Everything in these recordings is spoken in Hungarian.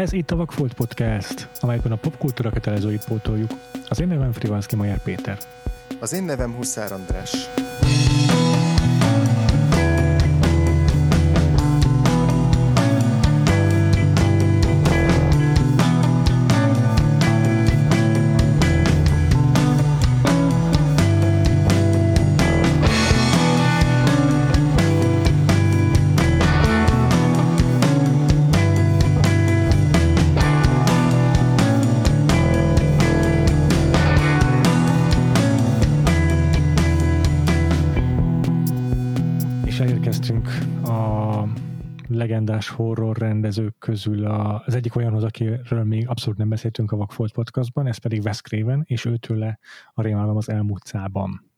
Ez itt a Vakfolt Podcast, amelyben a popkultúra kötelezőit pótoljuk. Az én nevem Frivalszki Majer Péter. Az én nevem Huszár András. Legendás horror rendezők közül a, az egyik olyanhoz, akiről még abszolút nem beszéltünk a Vakfolt podcastban, ez pedig Wes Craven, és őtőle a rémálom az elmúlt szában.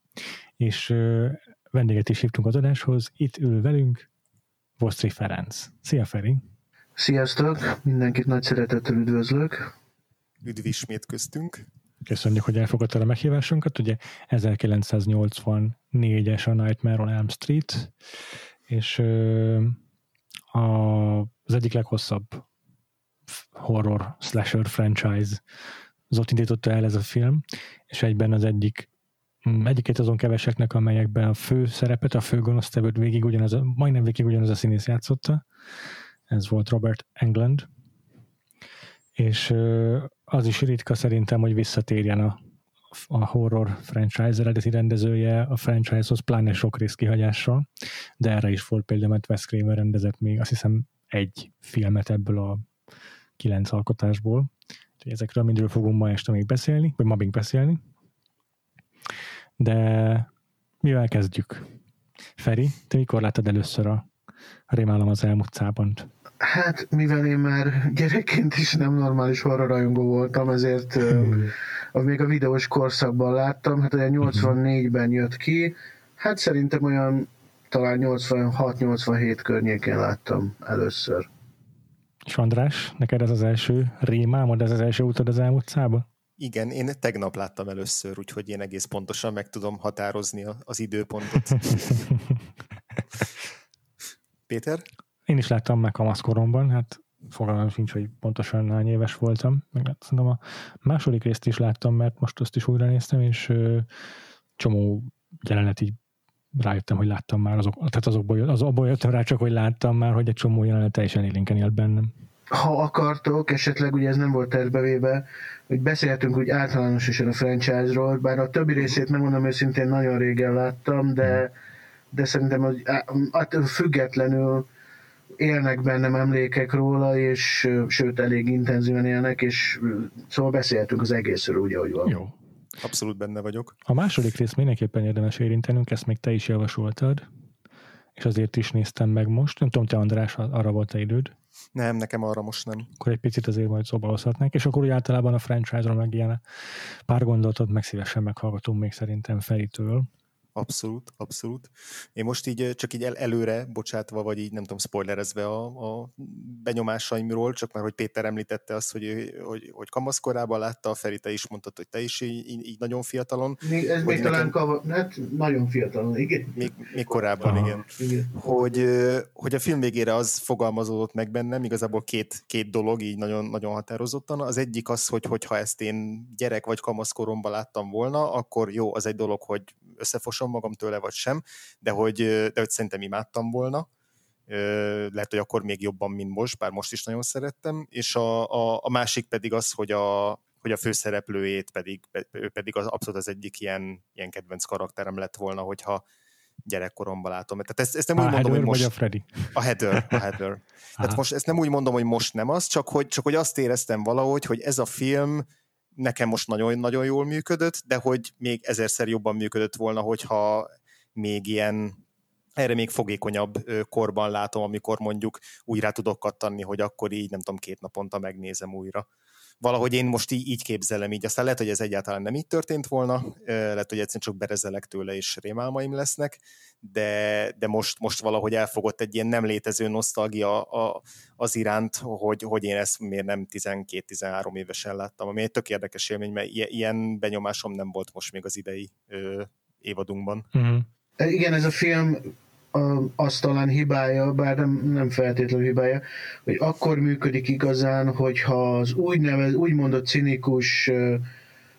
És ö, vendéget is hívtunk az adáshoz, itt ül velünk Vosztri Ferenc. Szia Feri! Sziasztok! Mindenkit nagy szeretettel üdvözlök! Üdv ismét köztünk! Köszönjük, hogy elfogadtad a meghívásunkat. Ugye 1984-es a Nightmare on Elm Street, és a, az egyik leghosszabb horror slasher franchise ott indította el ez a film, és egyben az egyik mm, egyiket azon keveseknek, amelyekben a fő szerepet, a fő gonosztevőt végig ugyanaz, majdnem végig ugyanaz a színész játszotta. Ez volt Robert Englund. És az is ritka szerintem, hogy visszatérjen a, a horror franchise eredeti rendezője a franchise-hoz, pláne sok rész kihagyással, de erre is volt például, mert Wes Craven rendezett még azt hiszem egy filmet ebből a kilenc alkotásból. Úgyhogy ezekről mindről fogunk ma este még beszélni, vagy ma még beszélni. De mivel kezdjük? Feri, te mikor láttad először a Rémálom az elmúlt szábant? Hát, mivel én már gyerekként is nem normális horrorrajongó voltam, ezért hmm még a videós korszakban láttam, hát olyan 84-ben jött ki, hát szerintem olyan talán 86-87 környékén láttam először. És András, neked ez az első rémámod, ez az első utad az elmúlt szába? Igen, én tegnap láttam először, úgyhogy én egész pontosan meg tudom határozni az időpontot. Péter? Én is láttam meg kamaszkoromban, hát fogalmam sincs, hogy pontosan hány éves voltam. Meg hát szerintem a második részt is láttam, mert most azt is újra néztem, és ö, csomó jelenet így rájöttem, hogy láttam már azok, tehát azokból, az abból jöttem rá csak, hogy láttam már, hogy egy csomó jelenet teljesen élénken élt bennem. Ha akartok, esetleg ugye ez nem volt tervbevéve, hogy beszélhetünk úgy általánosan a franchise-ról, bár a többi részét megmondom őszintén nagyon régen láttam, de, hmm. de szerintem hogy attól függetlenül élnek bennem emlékek róla, és sőt, elég intenzíven élnek, és szóval beszéltünk az egészről úgy, ahogy van. Jó. Abszolút benne vagyok. A második rész mindenképpen érdemes érintenünk, ezt még te is javasoltad, és azért is néztem meg most. Nem tudom, te András, arra volt-e időd? Nem, nekem arra most nem. Akkor egy picit azért majd szobalozhatnánk, és akkor úgy általában a franchise-ról meg ilyen pár gondolatot meg szívesen meghallgatunk még szerintem Feritől. Abszolút, abszolút. Én most így csak így el, előre bocsátva, vagy így nem tudom, spoilerezve a, a benyomásaimról, csak már hogy Péter említette azt, hogy, hogy, hogy kamaszkorában látta, a Feri, te is mondtad, hogy te is így, így nagyon fiatalon. Még, ez még talán nekem, kava, hát nagyon fiatalon, igen. Még, még korábban, igen. igen. Hogy, hogy a film végére az fogalmazódott meg bennem, igazából két, két dolog így nagyon, nagyon határozottan. Az egyik az, hogy hogyha ezt én gyerek vagy kamaszkoromban láttam volna, akkor jó, az egy dolog, hogy összefosom magam tőle, vagy sem, de hogy, de hogy szerintem imádtam volna. Lehet, hogy akkor még jobban, mint most, bár most is nagyon szerettem. És a, a, a másik pedig az, hogy a, hogy a főszereplőjét pedig, ő pedig az, abszolút az egyik ilyen, ilyen kedvenc karakterem lett volna, hogyha gyerekkoromban látom. Tehát ezt, ezt nem a úgy mondom, hogy most... a Freddy? A Heather. A Heather. Tehát most ezt nem úgy mondom, hogy most nem az, csak hogy, csak hogy azt éreztem valahogy, hogy ez a film nekem most nagyon-nagyon jól működött, de hogy még ezerszer jobban működött volna, hogyha még ilyen erre még fogékonyabb korban látom, amikor mondjuk újra tudok kattanni, hogy akkor így nem tudom, két naponta megnézem újra valahogy én most így, így képzelem így. Aztán lehet, hogy ez egyáltalán nem így történt volna, lehet, hogy egyszerűen csak berezelek tőle, és rémálmaim lesznek, de, de most, most valahogy elfogott egy ilyen nem létező nosztalgia a, az iránt, hogy, hogy én ezt miért nem 12-13 évesen láttam, ami egy tök érdekes élmény, mert ilyen benyomásom nem volt most még az idei ö, évadunkban. Uh-huh. Igen, ez a film az talán hibája, bár nem, nem feltétlenül hibája, hogy akkor működik igazán, hogyha az úgynevez, úgymondott cinikus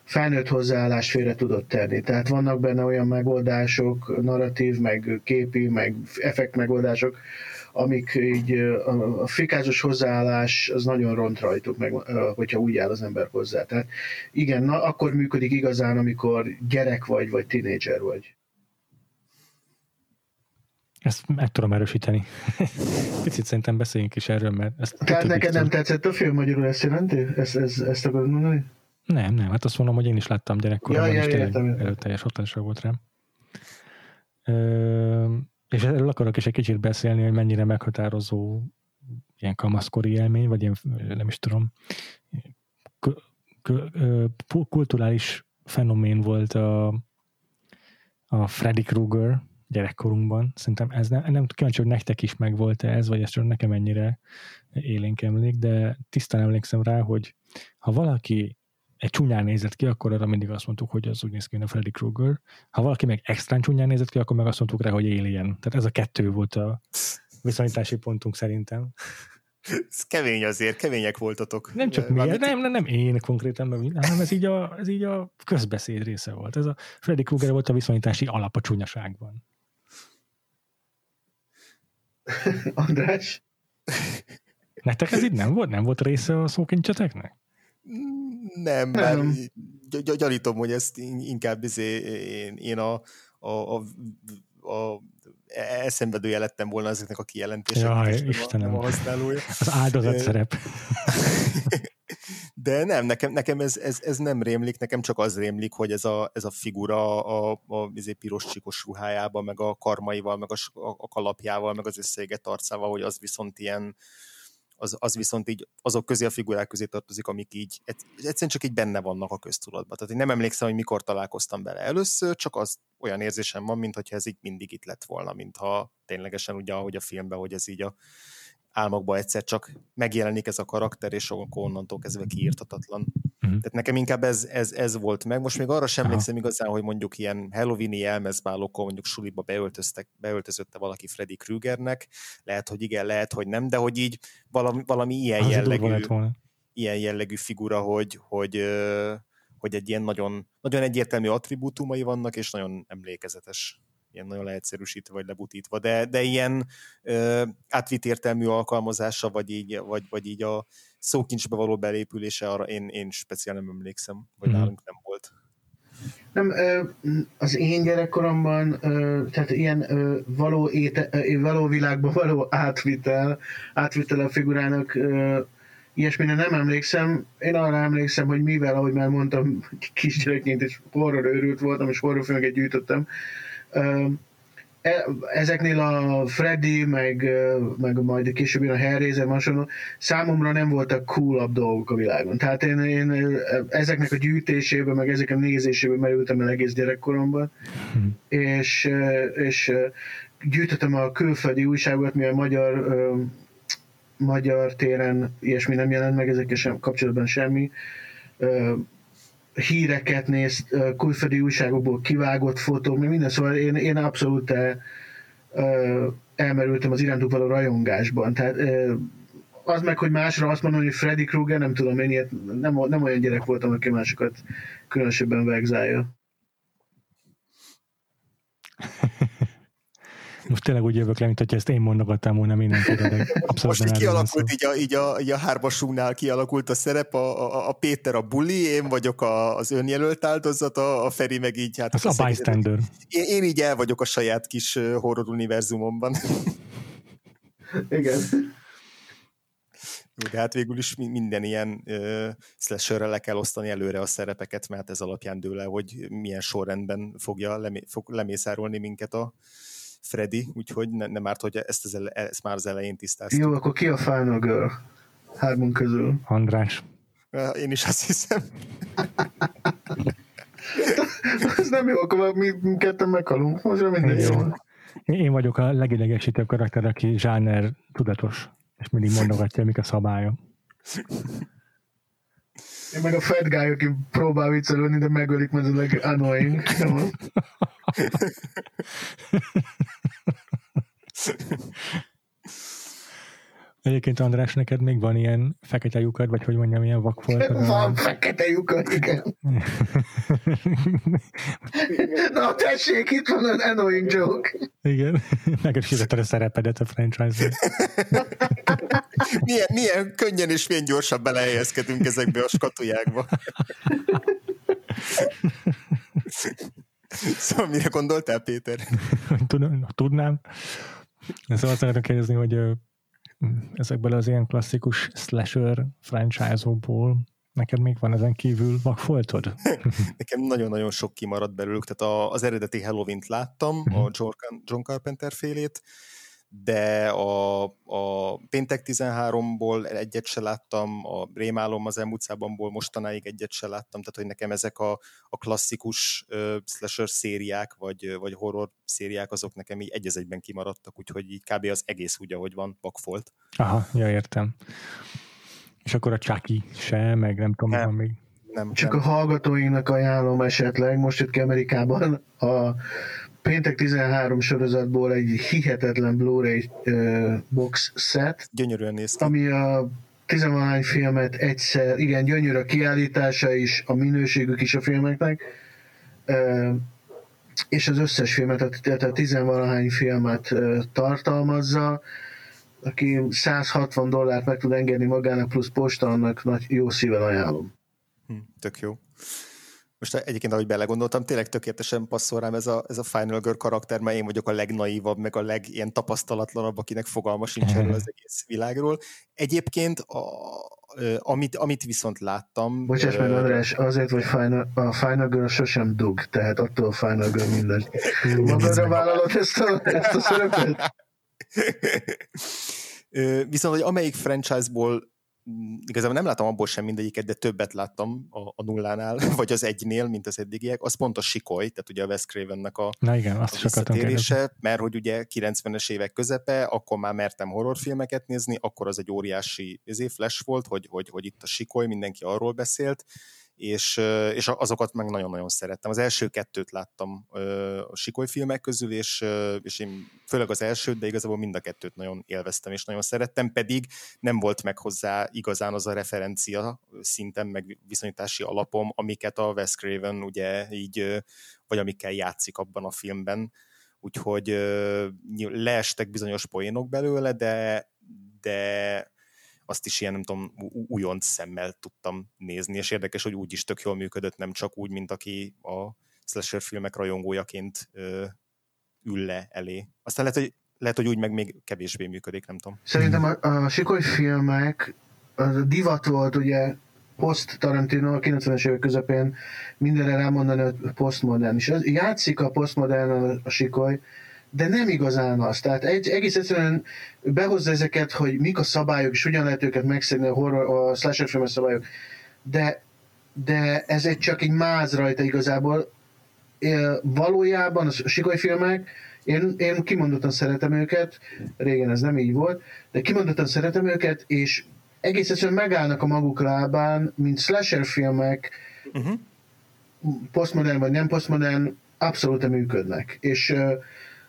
felnőtt hozzáállás félre tudott tenni. Tehát vannak benne olyan megoldások, narratív, meg képi, meg effekt megoldások, amik így a fikázos hozzáállás az nagyon ront rajtuk, meg, hogyha úgy áll az ember hozzá. Tehát igen, na, akkor működik igazán, amikor gyerek vagy, vagy tinédzser vagy. Ezt meg tudom erősíteni. Picit szerintem beszéljünk is erről, mert... Ezt Tehát neked nem tetszett a film magyarul ezt jelenti? Ezt, ezt, ezt akarod mondani? Nem, nem, hát azt mondom, hogy én is láttam gyerekkoromban, ja, ja, és tényleg teljes hatásra volt rám. Ö, és erről akarok is egy kicsit beszélni, hogy mennyire meghatározó ilyen kamaszkori élmény, vagy ilyen, nem is tudom, kulturális fenomén volt a, a Freddy Krueger gyerekkorunkban. Szerintem ez nem, nem kíváncsi, hogy nektek is megvolt -e ez, vagy ez csak nekem ennyire élénk emlék, de tisztán emlékszem rá, hogy ha valaki egy csúnyán nézett ki, akkor arra mindig azt mondtuk, hogy az úgy néz ki, mint a Freddy Krueger. Ha valaki meg extrán csúnyán nézett ki, akkor meg azt mondtuk rá, hogy Alien. Tehát ez a kettő volt a viszonyítási pontunk szerintem. Ez kemény azért, kemények voltatok. Nem csak mi, nem, nem, nem én konkrétan, hanem ez így, a, ez így a közbeszéd része volt. Ez a Freddy Krueger volt a viszonyítási alap a csúnyaságban. András? Nektek ez így nem volt? Nem volt része a szókincseteknek? Nem, mert gy- gyanítom, hogy ezt inkább izé, én, én a, a, a, a eszemvedője lettem volna ezeknek a kijelentéseknek. Jaj, Istenem. A használója. Az áldozat szerep. De nem, nekem, nekem ez, ez, ez, nem rémlik, nekem csak az rémlik, hogy ez a, ez a figura a, a, a izé piros csikos ruhájában, meg a karmaival, meg a, a kalapjával, meg az összeégett arcával, hogy az viszont ilyen, az, az viszont így azok közé a figurák közé tartozik, amik így egyszerűen csak így benne vannak a köztudatban. Tehát én nem emlékszem, hogy mikor találkoztam bele először, csak az olyan érzésem van, mintha ez így mindig itt lett volna, mintha ténylegesen ugye, ahogy a filmben, hogy ez így a álmokban egyszer csak megjelenik ez a karakter, és onnantól kezdve kiírtatatlan. Uh-huh. Tehát nekem inkább ez, ez, ez volt meg. Most még arra sem emlékszem igazán, hogy mondjuk ilyen Halloweeni elmezbálókon mondjuk suliba beöltöztek, beöltözötte valaki Freddy Kruegernek. Lehet, hogy igen, lehet, hogy nem, de hogy így valami, valami ilyen Az jellegű ilyen jellegű figura, hogy, hogy, hogy egy ilyen nagyon, nagyon egyértelmű attribútumai vannak, és nagyon emlékezetes ilyen nagyon leegyszerűsítve vagy lebutítva, de, de ilyen ö, átvitt értelmű alkalmazása, vagy így, vagy, vagy így a szókincsbe való belépülése, arra én, én speciál nem emlékszem, vagy mm. nálunk nem volt. Nem, az én gyerekkoromban, tehát ilyen való, éte, való világban való átvitel, átvitel a figurának ilyesmire nem emlékszem. Én arra emlékszem, hogy mivel, ahogy már mondtam, kisgyerekként is horror őrült voltam, és horrorfilmeket gyűjtöttem, ezeknél a Freddy, meg, meg majd később a Hellraiser, hasonló, számomra nem voltak coolabb dolgok a világon. Tehát én, én ezeknek a gyűjtésében, meg ezek a nézésében merültem el egész gyerekkoromban, hmm. és, és gyűjtöttem a külföldi újságokat, mivel magyar magyar téren ilyesmi nem jelent meg, ezekkel sem kapcsolatban semmi híreket néz, külföldi újságokból kivágott fotók, meg minden, szóval én, én abszolút elmerültem az irántuk való rajongásban. Tehát az meg, hogy másra azt mondom, hogy Freddy Krueger, nem tudom, én ilyet, nem, nem olyan gyerek voltam, aki másokat különösebben vegzálja. Most tényleg úgy jövök le, mint hogy ezt én mondogattam volna. Abszolút Most így kialakult így a, így, a, így a hármasúnál kialakult a szerep, a, a, a Péter a bully, én vagyok a, az önjelölt áldozata, a Feri meg így hát... Az a bystander. Én, én így el vagyok a saját kis horror univerzumomban. Igen. De hát végül is minden ilyen uh, slasherre le kell osztani előre a szerepeket, mert ez alapján dől el, hogy milyen sorrendben fogja lemé- fog lemészárolni minket a, Freddy, úgyhogy ne, nem árt, hogy ezt, az ele, ezt már az elején tisztáztuk. Jó, akkor ki a Final Girl? Hármunk közül. András. Én is azt hiszem. Ez nem jó, akkor mi, mi ketten meghalunk. Most minden jó. Én vagyok a legidegesítőbb karakter, aki zsáner tudatos, és mindig mondogatja, mik a szabályok. Én meg a fat guy, aki próbál viccelődni, de megölik, mert ez a annoying. Egyébként András, neked még van ilyen fekete lyukad, vagy hogy mondjam, ilyen vakfoltod? Van fekete lyukad, igen. Na tessék, itt van az annoying joke. Igen, neked fizeted a szerepedet a franchise-ban. milyen, milyen könnyen és milyen gyorsan belehelyezkedünk ezekbe a skatujákba. szóval mire gondoltál, Péter? Tudnám. Szóval azt szeretném kérdezni, hogy ezekből az ilyen klasszikus slasher franchise-okból neked még van ezen kívül vakfoltod? Nekem nagyon-nagyon sok kimaradt belőlük, tehát az eredeti Halloween-t láttam, uh-huh. a mhm. John Carpenter félét, de a, a Péntek 13-ból egyet se láttam, a Rémálom az utcábanból mostanáig egyet se láttam, tehát hogy nekem ezek a, a klasszikus uh, slasher szériák, vagy, vagy horror szériák, azok nekem így egy egyben kimaradtak, úgyhogy így kb. az egész úgy, ahogy van, vakfolt. Aha, ja, értem. És akkor a Chucky se, meg nem tudom, nem. még. Nem, Csak nem. a hallgatóinknak ajánlom esetleg, most itt Amerikában a Péntek 13 sorozatból egy hihetetlen Blu-ray uh, box set. Gyönyörűen néz ki. Ami a tizenvalány filmet egyszer, igen, gyönyörű a kiállítása is, a minőségük is a filmeknek, uh, és az összes filmet, tehát a tizenvalahány filmet uh, tartalmazza, aki 160 dollárt meg tud engedni magának, plusz posta, annak nagy, jó szíven ajánlom. Hm, tök jó most egyébként, ahogy belegondoltam, tényleg tökéletesen passzol rám ez a, ez a Final Girl karakter, mert én vagyok a legnaívabb, meg a legilyen tapasztalatlanabb, akinek fogalma sincs erről az egész világról. Egyébként, a, amit, amit viszont láttam... Bocsáss meg, András, azért, hogy Final, a Final Girl sosem dug, tehát attól a Final Girl minden. Magadra vállalod ezt a, ezt a szerepet? Viszont, hogy amelyik franchise-ból igazából nem láttam abból sem mindegyiket, de többet láttam a, a nullánál, vagy az egynél, mint az eddigiek. Az pont a Sikoly, tehát ugye a Wes Cravennek a, Na igen, azt a visszatérése, mert hogy ugye 90-es évek közepe, akkor már mertem horrorfilmeket nézni, akkor az egy óriási ezé flash volt, hogy, hogy, hogy itt a Sikoly, mindenki arról beszélt, és, és azokat meg nagyon-nagyon szerettem. Az első kettőt láttam a Sikoly filmek közül, és, és én főleg az elsőt, de igazából mind a kettőt nagyon élveztem, és nagyon szerettem, pedig nem volt meg hozzá igazán az a referencia szinten, meg viszonyítási alapom, amiket a Wes Craven ugye így, vagy amikkel játszik abban a filmben, úgyhogy leestek bizonyos poénok belőle, de, de azt is ilyen, nem tudom, újonc szemmel tudtam nézni, és érdekes, hogy úgy is tök jól működött, nem csak úgy, mint aki a slasher filmek rajongójaként ö, ül le elé. Aztán lehet, hogy, lehet, hogy úgy meg még kevésbé működik, nem tudom. Szerintem a, a sikoly filmek az a divat volt ugye post Tarantino a 90-es évek közepén mindenre rámondani, hogy postmodern. És az, játszik a postmodern a, a sikoly, de nem igazán az. Tehát egy, egész egyszerűen behozza ezeket, hogy mik a szabályok, és hogyan lehet őket megszegni a, horror, a slasher filmes szabályok. De, de ez egy csak egy máz rajta igazából. Valójában a sikoly filmek, én, én kimondottan szeretem őket, régen ez nem így volt, de kimondottan szeretem őket, és egész egyszerűen megállnak a maguk lábán, mint slasher filmek, uh-huh. postmodern vagy nem postmodern, abszolút működnek. És uh,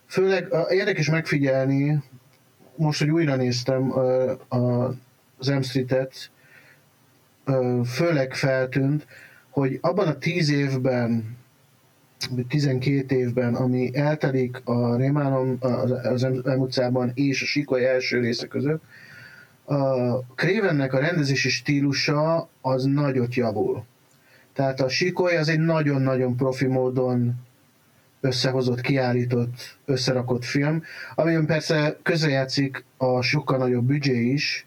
Főleg érdekes megfigyelni, most, hogy újra néztem az M Street-et, főleg feltűnt, hogy abban a tíz évben, 12 évben, ami eltelik a Rémálom az M és a Sikoly első része között, a Krévennek a rendezési stílusa az nagyot javul. Tehát a Sikoly az egy nagyon-nagyon profi módon összehozott, kiállított, összerakott film, amiben persze közrejátszik a sokkal nagyobb büdzsé is,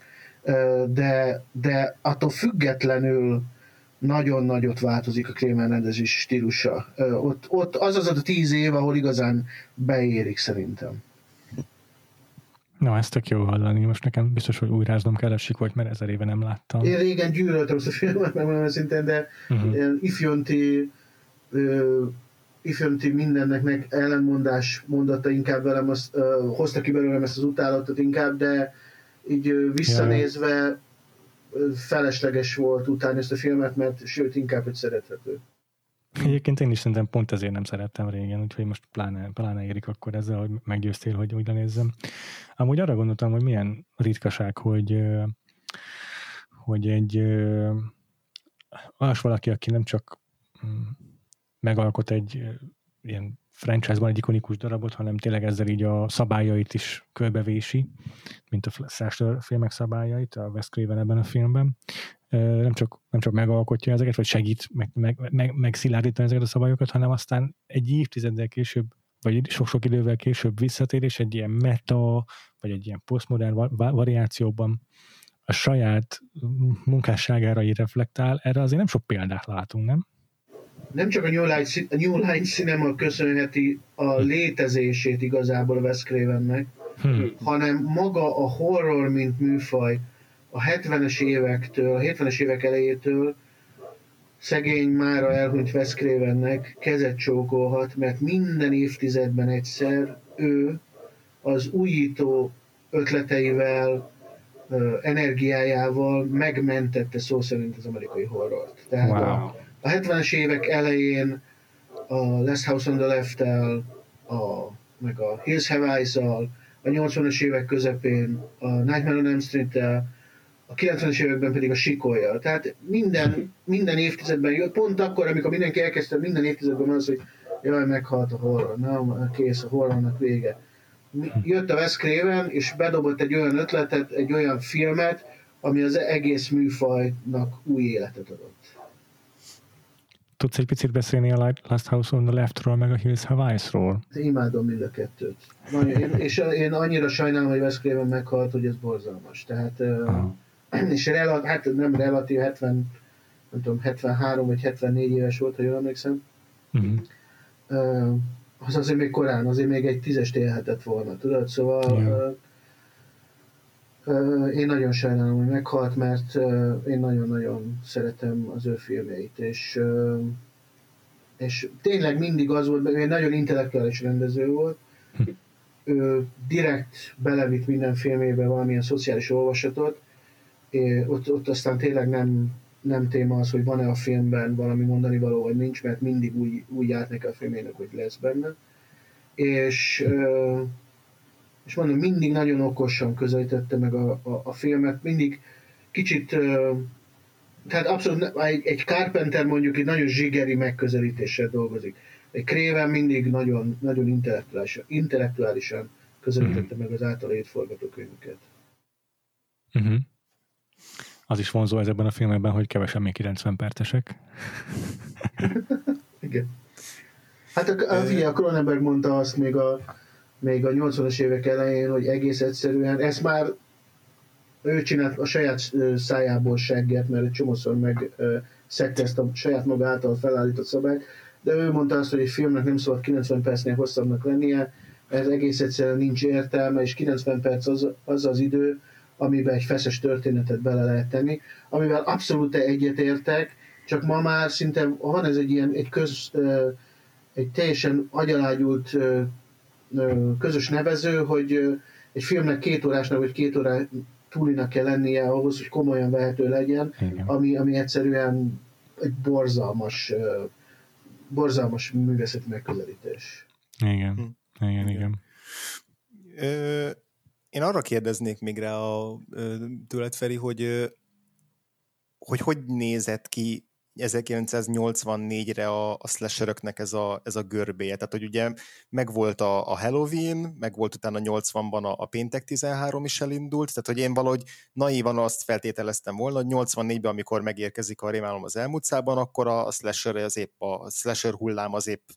de, de attól függetlenül nagyon nagyot változik a Krémen rendezés stílusa. Ott, ott az az a tíz év, ahol igazán beérik szerintem. Na, ezt tök jó hallani. Most nekem biztos, hogy újráznom kell a volt, mert ezer éve nem láttam. Én régen gyűlöltem ezt a filmet, megmondom szintén, de uh-huh. ilyen ifjonti ifjonti mindennek ellenmondás mondata inkább velem, azt, uh, hozta ki belőlem ezt az utálatot inkább, de így uh, visszanézve uh, felesleges volt utáni ezt a filmet, mert sőt inkább, hogy szerethető. Egyébként én is szerintem pont ezért nem szerettem régen, úgyhogy most pláne, pláne érik akkor ezzel, hogy meggyőztél, hogy úgy lenézzem. Amúgy arra gondoltam, hogy milyen ritkaság, hogy, hogy egy olyas valaki, aki nem csak mm, megalkot egy ilyen franchise-ban egy ikonikus darabot, hanem tényleg ezzel így a szabályait is körbevési, mint a slasher filmek szabályait, a Wes Craven ebben a filmben. Nem csak, nem csak megalkotja ezeket, vagy segít meg, meg, meg, ezeket a szabályokat, hanem aztán egy évtizeddel később, vagy sok-sok idővel később visszatér, és egy ilyen meta, vagy egy ilyen posztmodern variációban a saját munkásságára így reflektál, erre azért nem sok példát látunk, nem? Nem csak a New Line, a New Line Cinema köszönheti a létezését igazából a Wes Cravennek, hmm. hanem maga a horror, mint műfaj a 70-es évektől, a 70-es évek elejétől szegény mára elhunyt Wes Cravennek kezet csókolhat, mert minden évtizedben egyszer ő az újító ötleteivel, energiájával megmentette szó szerint az amerikai horrort. Tehát wow a 70-es évek elején a Last House on the Left-tel, a, meg a Hills Have a 80-as évek közepén a Nightmare on Elm Street-tel, a 90-es években pedig a sikolja. Tehát minden, minden évtizedben jött, pont akkor, amikor mindenki elkezdte, minden évtizedben az, hogy jaj, meghalt a horror, nem, kész, a horrornak vége. Jött a Wes Craven, és bedobott egy olyan ötletet, egy olyan filmet, ami az egész műfajnak új életet adott. Tudsz egy picit beszélni a Last House on the Left-ról, meg a Hills Have Eyes-ról? Imádom mind a kettőt. Nagyon, én, és én annyira sajnálom, hogy Wes Craven meghalt, hogy ez borzalmas. Tehát, Aha. és rela, hát nem relatív, 70, nem tudom, 73 vagy 74 éves volt, ha jól emlékszem. Uh-huh. Az azért még korán, azért még egy tízest élhetett volna, tudod? Szóval yeah. Én nagyon sajnálom, hogy meghalt, mert én nagyon-nagyon szeretem az ő filmjeit, és, és tényleg mindig az volt, egy nagyon intellektuális rendező volt, ő direkt belevitt minden filmébe valamilyen szociális olvasatot, ott, ott aztán tényleg nem, nem téma az, hogy van-e a filmben valami mondani való, vagy nincs, mert mindig úgy, úgy járt neki a filmének, hogy lesz benne. És és mondom, mindig nagyon okosan közelítette meg a, a, a filmet, mindig kicsit, tehát abszolút egy, egy Carpenter mondjuk egy nagyon zsigeri megközelítéssel dolgozik. Egy Craven mindig nagyon, nagyon intellektuálisan, intellektuálisan közelítette mm. meg az által írt forgatókönyvüket. Mm-hmm. Az is vonzó ezekben a filmekben, hogy kevesen még 90 percesek. Igen. Hát a, a, a Cronenberg mondta azt még a még a 80-as évek elején, hogy egész egyszerűen, ezt már ő csinált a saját szájából segget, mert egy csomószor meg szedte ezt a saját maga által felállított szabályt, de ő mondta azt, hogy egy filmnek nem szabad 90 percnél hosszabbnak lennie, ez egész egyszerűen nincs értelme, és 90 perc az az, az idő, amiben egy feszes történetet bele lehet tenni, amivel abszolút egyetértek, csak ma már szinte van ez egy ilyen, egy köz, egy teljesen agyalágyult közös nevező, hogy egy filmnek két órásnak vagy két órá túlinak kell lennie ahhoz, hogy komolyan vehető legyen, ami, ami egyszerűen egy borzalmas, borzalmas művészeti megközelítés. Igen, hm. igen, igen. Ö, én arra kérdeznék még rá a tőled, Feri, hogy hogy hogy nézett ki 1984-re a, a slasheröknek ez a, ez a görbéje. Tehát, hogy ugye megvolt a, a Halloween, meg volt utána 80-ban a, a Péntek 13 is elindult, tehát, hogy én valahogy naívan azt feltételeztem volna, hogy 84-ben, amikor megérkezik a rémálom az elmúcában, akkor a, a slasher, az épp, a slasher hullám az épp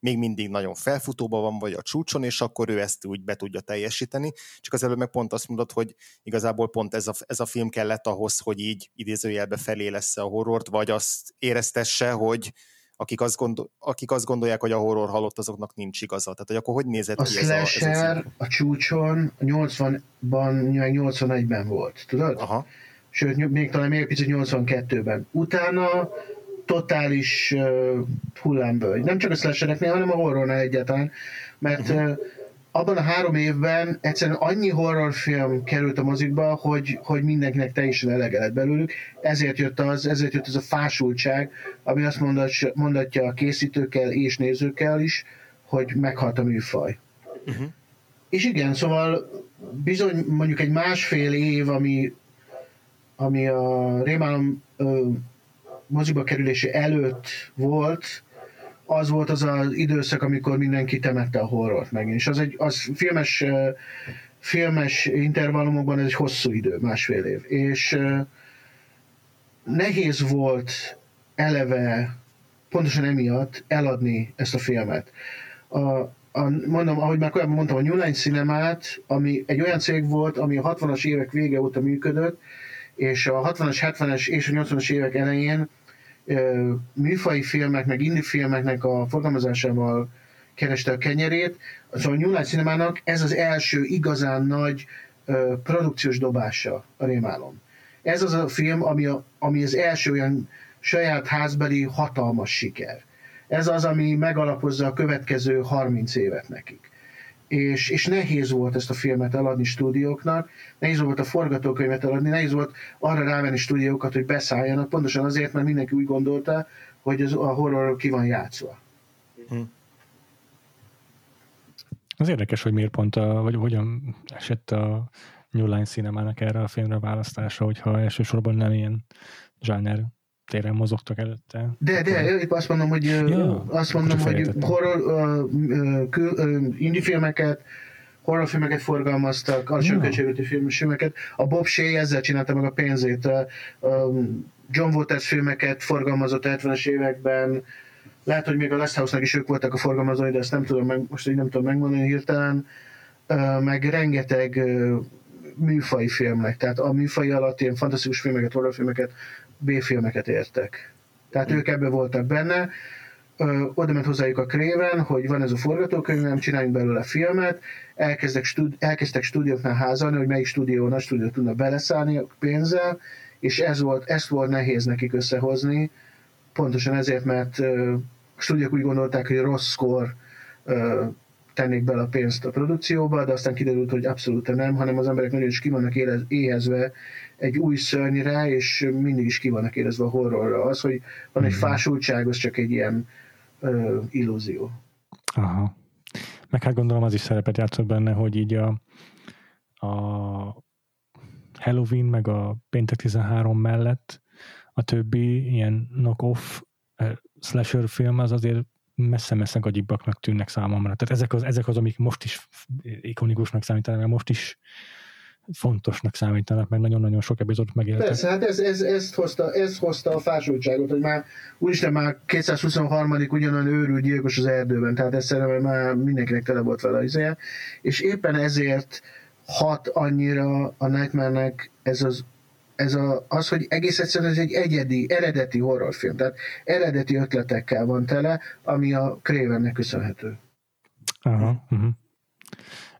még mindig nagyon felfutóban van, vagy a csúcson, és akkor ő ezt úgy be tudja teljesíteni. Csak az előbb meg pont azt mondod, hogy igazából pont ez a, ez a film kellett ahhoz, hogy így idézőjelbe felé lesz a horrort, vagy azt éreztesse, hogy akik azt, gondol, akik azt gondolják, hogy a horror halott, azoknak nincs igaza. Tehát, hogy akkor hogy nézett a ki ez a, ez a, a csúcson 80-ban, 81-ben volt, tudod? Aha. Sőt, még talán még egy picit 82-ben. Utána totális uh, hullámvölgy. Nem csak a slashereknél, hanem a horrornál egyáltalán, mert uh, abban a három évben egyszerűen annyi horrorfilm került a mozikba, hogy, hogy mindenkinek teljesen elege lett belőlük. Ezért jött az, ezért jött az a fásultság, ami azt mondatja a készítőkkel és nézőkkel is, hogy meghalt a műfaj. Uh-huh. És igen, szóval bizony mondjuk egy másfél év, ami, ami a Rémálom moziba kerülése előtt volt, az volt az az időszak, amikor mindenki temette a horrort meg. És az egy az filmes, filmes intervallumokban ez egy hosszú idő, másfél év. És nehéz volt eleve pontosan emiatt eladni ezt a filmet. A, a, mondom, ahogy már korábban mondtam, a New Line Cinemát, ami egy olyan cég volt, ami a 60-as évek vége óta működött, és a 60-as, 70-es és a 80-as évek elején műfai filmek, meg indie filmeknek a forgalmazásával kereste a kenyerét. Szóval a New Light Cinemának ez az első igazán nagy produkciós dobása a rémálom. Ez az a film, ami, a, ami az első olyan saját házbeli hatalmas siker. Ez az, ami megalapozza a következő 30 évet nekik és, és nehéz volt ezt a filmet eladni stúdióknak, nehéz volt a forgatókönyvet eladni, nehéz volt arra rávenni stúdiókat, hogy beszálljanak, pontosan azért, mert mindenki úgy gondolta, hogy az, a horror ki van játszva. Hm. Az érdekes, hogy miért pont, a, vagy hogyan esett a New Line Cinemának erre a filmre választása, hogyha elsősorban nem ilyen zsáner téren mozogtak előtte. De, de, akkor... épp azt mondom, hogy, ja, azt mondom, hogy horror, uh, uh, uh, indie filmeket, horrorfilmeket forgalmaztak, alacsony költségvető filmeket. A Bob Shea ezzel csinálta meg a pénzét. Um, John Waters filmeket forgalmazott 70-es években, lehet, hogy még a Last House-nak is ők voltak a forgalmazói, de ezt nem tudom meg, most így nem tudom megmondani hirtelen, meg rengeteg műfai filmnek, tehát a műfai alatt ilyen fantasztikus filmeket, horrorfilmeket B-filmeket értek. Tehát ők ebbe voltak benne. Ö, oda ment hozzájuk a Kréven, hogy van ez a forgatókönyv, nem csináljunk belőle filmet, elkezdtek, stúdi- elkezdtek stúdióknál házalni, hogy melyik stúdió, nagy stúdió tudna beleszállni pénzzel, és ez volt, ezt volt nehéz nekik összehozni, pontosan ezért, mert ö, a stúdiók úgy gondolták, hogy rosszkor ö, tennék bele a pénzt a produkcióba, de aztán kiderült, hogy abszolút nem, hanem az emberek nagyon is ki vannak éhezve egy új szörnyre, és mindig is ki vannak érezve a horrorra. Az, hogy van egy mhm. fásultság, az csak egy ilyen ö, illúzió. Aha. Meg hát gondolom az is szerepet játszott benne, hogy így a, a Halloween meg a Péntek 13 mellett a többi ilyen knock-off slasher film az azért messze-messze gagyibbaknak tűnnek számomra. Tehát ezek az, ezek az, amik most is ikonikusnak számítanak, mert most is fontosnak számítanak, meg nagyon-nagyon sok epizódot megéltek. Persze, hát ez, ez, ez, hozta, ez hozta a fásultságot, hogy már úristen már 223. ugyanolyan őrült gyilkos az erdőben, tehát ez szerintem már mindenkinek tele volt vele az és éppen ezért hat annyira a Nightmare-nek ez az ez a, az, hogy egész egyszerűen ez egy egyedi, eredeti horrorfilm, tehát eredeti ötletekkel van tele, ami a Cravennek köszönhető. Aha, uh-huh.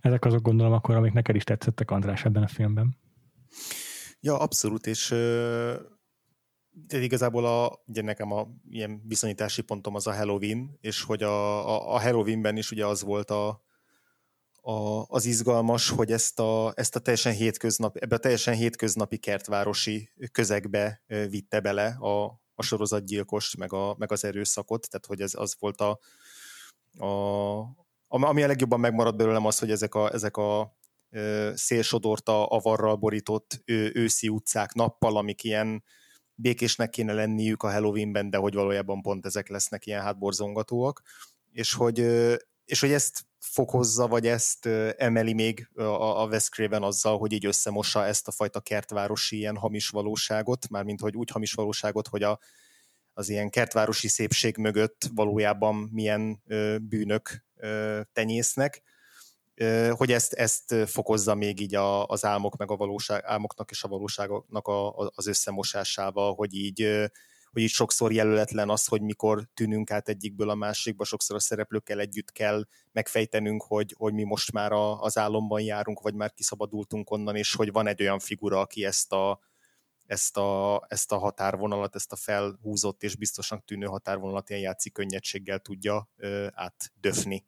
Ezek azok gondolom akkor, amik neked is tetszettek, András, ebben a filmben. Ja, abszolút, és de igazából a, ugye nekem a ilyen viszonyítási pontom az a Halloween, és hogy a, a, a Halloweenben is ugye az volt a, a, az izgalmas, hogy ezt a, ezt a teljesen hétköznap, ebbe a teljesen hétköznapi kertvárosi közegbe vitte bele a, a sorozatgyilkost, meg, a, meg az erőszakot, tehát hogy ez az volt a, a, ami a legjobban megmaradt belőlem az, hogy ezek a, ezek a szélsodorta, avarral borított őszi utcák nappal, amik ilyen békésnek kéne lenniük a Halloweenben, de hogy valójában pont ezek lesznek ilyen hátborzongatóak, és hogy, és hogy ezt fokozza, vagy ezt emeli még a, a Wes Craven azzal, hogy így összemossa ezt a fajta kertvárosi ilyen hamis valóságot, mármint hogy úgy hamis valóságot, hogy a, az ilyen kertvárosi szépség mögött valójában milyen ö, bűnök ö, tenyésznek, ö, hogy ezt, ezt fokozza még így a, az álmok, meg a valóság, álmoknak és a valóságoknak a, a, az összemosásával, hogy így, ö, hogy így sokszor jelöletlen az, hogy mikor tűnünk át egyikből a másikba, sokszor a szereplőkkel együtt kell megfejtenünk, hogy, hogy mi most már a, az álomban járunk, vagy már kiszabadultunk onnan, és hogy van egy olyan figura, aki ezt a, ezt a, ezt a határvonalat, ezt a felhúzott és biztosnak tűnő határvonalat ilyen játszik könnyedséggel tudja ö, átdöfni.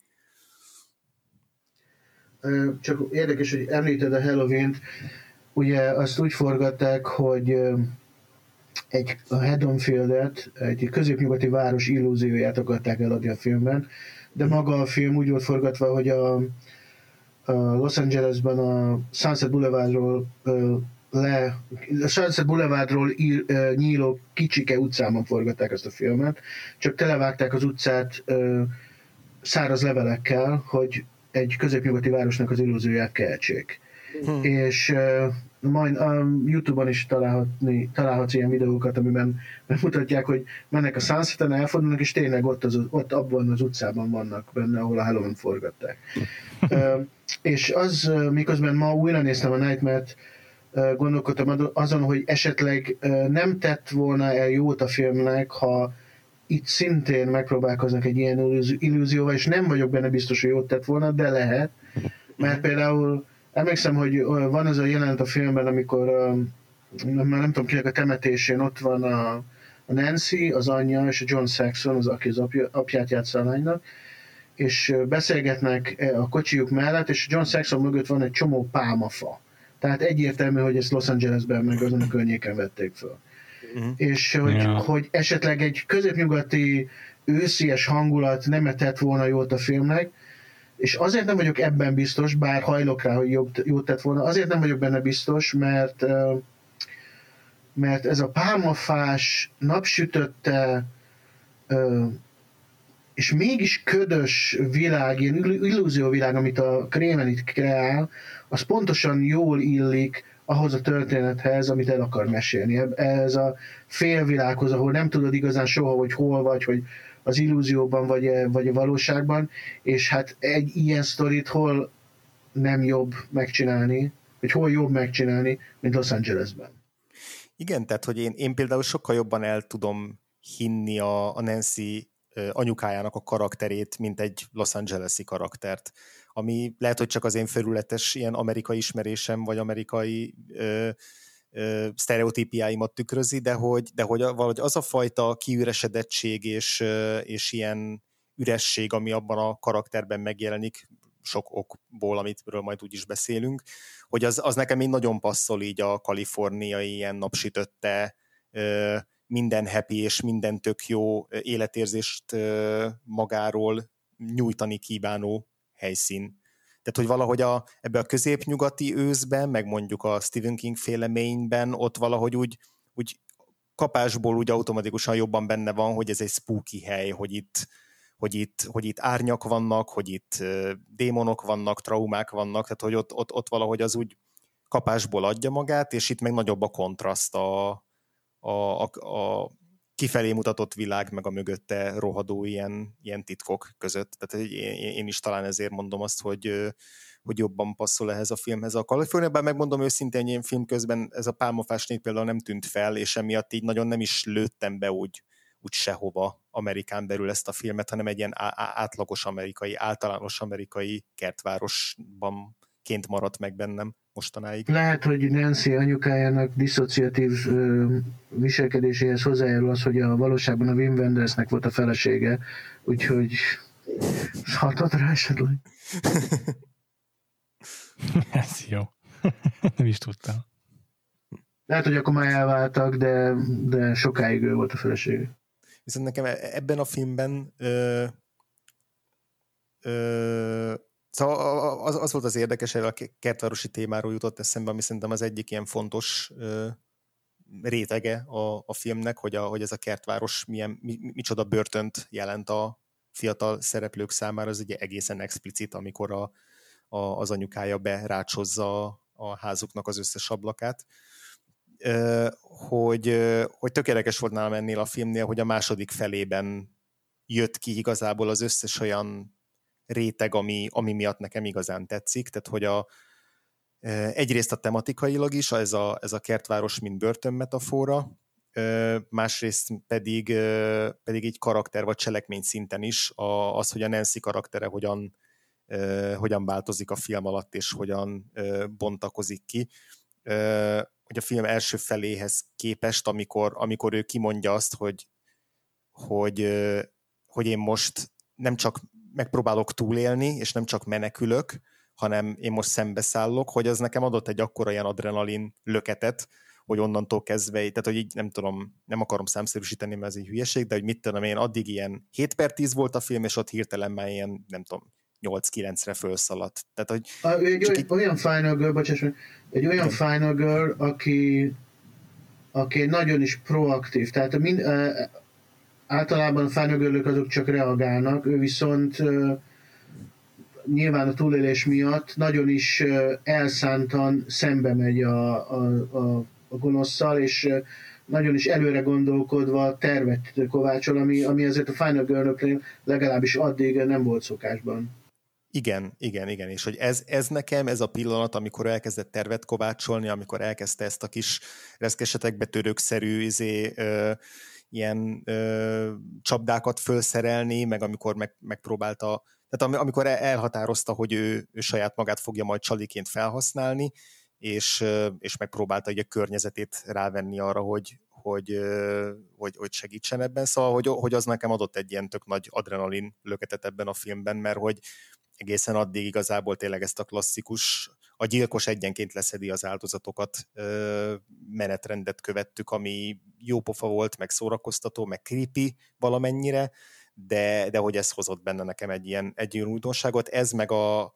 csak érdekes, hogy említed a Halloween-t, ugye azt úgy forgatták, hogy egy a Haddonfieldet, egy középnyugati város illúzióját akarták eladni a filmben, de maga a film úgy volt forgatva, hogy a, a Los Angelesben a Sunset Boulevardról le, a Sunset Boulevardról ír, nyíló kicsike utcában forgatták ezt a filmet, csak televágták az utcát száraz levelekkel, hogy egy középnyugati városnak az illúzióját keltsék. Hmm. És majd a Youtube-on is találhatni, találhatsz ilyen videókat, amiben mutatják, hogy mennek a Sunseten, elfordulnak, és tényleg ott, az, ott abban az utcában vannak benne, ahol a Halloween forgatták. uh, és az, miközben ma újra néztem a Nightmare-t, uh, gondolkodtam azon, hogy esetleg uh, nem tett volna el jót a filmnek, ha itt szintén megpróbálkoznak egy ilyen illúzióval, és nem vagyok benne biztos, hogy jót tett volna, de lehet, mert például Emlékszem, hogy van ez a jelenet a filmben, amikor már nem tudom kinek a temetésén ott van a, a Nancy, az anyja és a John Saxon, az, aki az apja, apját játsza a lánynak, és beszélgetnek e, a kocsijuk mellett, és John Saxon mögött van egy csomó pálmafa. Tehát egyértelmű, hogy ezt Los Angelesben meg azon a környéken vették föl. Uh-huh. És hogy, ja. hogy esetleg egy középnyugati őszies hangulat nem etett volna jót a filmnek, és azért nem vagyok ebben biztos, bár hajlok rá, hogy jobb, jót tett volna, azért nem vagyok benne biztos, mert mert ez a pálmafás, napsütötte, és mégis ködös világ, ilyen illúzióvilág, amit a Krémen itt kreál, az pontosan jól illik ahhoz a történethez, amit el akar mesélni. Ez a félvilághoz, ahol nem tudod igazán soha, hogy hol vagy, hogy az illúzióban vagy, a, vagy a valóságban, és hát egy ilyen sztorit hol nem jobb megcsinálni, vagy hol jobb megcsinálni, mint Los Angelesben. Igen, tehát hogy én, én például sokkal jobban el tudom hinni a, a Nancy anyukájának a karakterét, mint egy Los Angeles-i karaktert, ami lehet, hogy csak az én felületes ilyen amerikai ismerésem, vagy amerikai ö, sztereotípiáimat tükrözi, de hogy, de hogy valahogy az a fajta kiüresedettség és, és ilyen üresség, ami abban a karakterben megjelenik, sok okból, amitről majd úgy is beszélünk, hogy az, az nekem így nagyon passzol így a kaliforniai ilyen napsütötte, minden happy és minden tök jó életérzést magáról nyújtani kívánó helyszín. Tehát, hogy valahogy a, ebbe a középnyugati őszben, meg mondjuk a Stephen King féle Maine-ben ott valahogy úgy, úgy kapásból úgy automatikusan jobban benne van, hogy ez egy spooky hely, hogy itt, hogy itt, hogy itt árnyak vannak, hogy itt démonok vannak, traumák vannak, tehát hogy ott, ott, ott valahogy az úgy kapásból adja magát, és itt meg nagyobb a kontraszt a, a, a, a kifelé mutatott világ, meg a mögötte rohadó ilyen, ilyen titkok között. Tehát én, is talán ezért mondom azt, hogy, hogy jobban passzol ehhez a filmhez. A Kaliforniában megmondom őszintén, hogy én film közben ez a pálmafásnék például nem tűnt fel, és emiatt így nagyon nem is lőttem be úgy, úgy sehova Amerikán belül ezt a filmet, hanem egy ilyen átlagos amerikai, általános amerikai kertvárosban ként maradt meg bennem mostanáig. Lehet, hogy Nancy anyukájának diszociatív ö, viselkedéséhez hozzájárul az, hogy a valóságban a Wim Wendersnek volt a felesége, úgyhogy hatod rá esetleg. Ez jó. Nem is tudtam. Lehet, hogy akkor már elváltak, de, de sokáig ő volt a felesége. Viszont nekem e- ebben a filmben ö, ö, Szóval az, az volt az érdekes, hogy a kertvárosi témáról jutott eszembe, ami szerintem az egyik ilyen fontos ö, rétege a, a filmnek, hogy, a, hogy ez a kertváros milyen, mi, micsoda börtönt jelent a fiatal szereplők számára, az ugye egészen explicit, amikor a, a, az anyukája berácsozza a, a házuknak az összes ablakát. Ö, hogy, hogy tökéletes volt nálam ennél a filmnél, hogy a második felében jött ki igazából az összes olyan réteg, ami, ami miatt nekem igazán tetszik, tehát hogy a, egyrészt a tematikailag is, ez a, ez a kertváros mint börtönmetafora, másrészt pedig, pedig egy karakter vagy cselekmény szinten is az, hogy a Nancy karaktere hogyan, hogyan változik a film alatt, és hogyan bontakozik ki. Hogy a film első feléhez képest, amikor, amikor ő kimondja azt, hogy, hogy, hogy én most nem csak megpróbálok túlélni, és nem csak menekülök, hanem én most szembeszállok, hogy az nekem adott egy akkora ilyen adrenalin löketet, hogy onnantól kezdve, tehát hogy így nem tudom, nem akarom számszerűsíteni, mert ez egy hülyeség, de hogy mit tudom én, addig ilyen 7 per 10 volt a film, és ott hirtelen már ilyen, nem tudom, 8-9-re felszaladt. Tehát, hogy a, egy olyan, így... olyan Final Girl, bocsáss, egy olyan Igen. Final Girl, aki, aki nagyon is proaktív, tehát mind, általában a girl azok csak reagálnak, ő viszont nyilván a túlélés miatt nagyon is elszántan szembe megy a, a, a a gonoszszal, és nagyon is előre gondolkodva tervet kovácsol, ami, ami azért a Final girl legalábbis addig nem volt szokásban. Igen, igen, igen, és hogy ez, ez nekem, ez a pillanat, amikor elkezdett tervet kovácsolni, amikor elkezdte ezt a kis reszkesetekbe törőkszerű izé, ö, ilyen ö, csapdákat fölszerelni, meg amikor meg, megpróbálta, tehát amikor elhatározta, hogy ő, ő saját magát fogja majd csaliként felhasználni, és, és megpróbálta egy a környezetét rávenni arra, hogy, hogy, hogy, hogy segítsen ebben. Szóval, hogy, hogy az nekem adott egy ilyen tök nagy adrenalin löketet ebben a filmben, mert hogy egészen addig igazából tényleg ezt a klasszikus, a gyilkos egyenként leszedi az áldozatokat menetrendet követtük, ami jó pofa volt, meg szórakoztató, meg creepy valamennyire, de, de hogy ez hozott benne nekem egy ilyen, egy ilyen újdonságot. Ez meg a,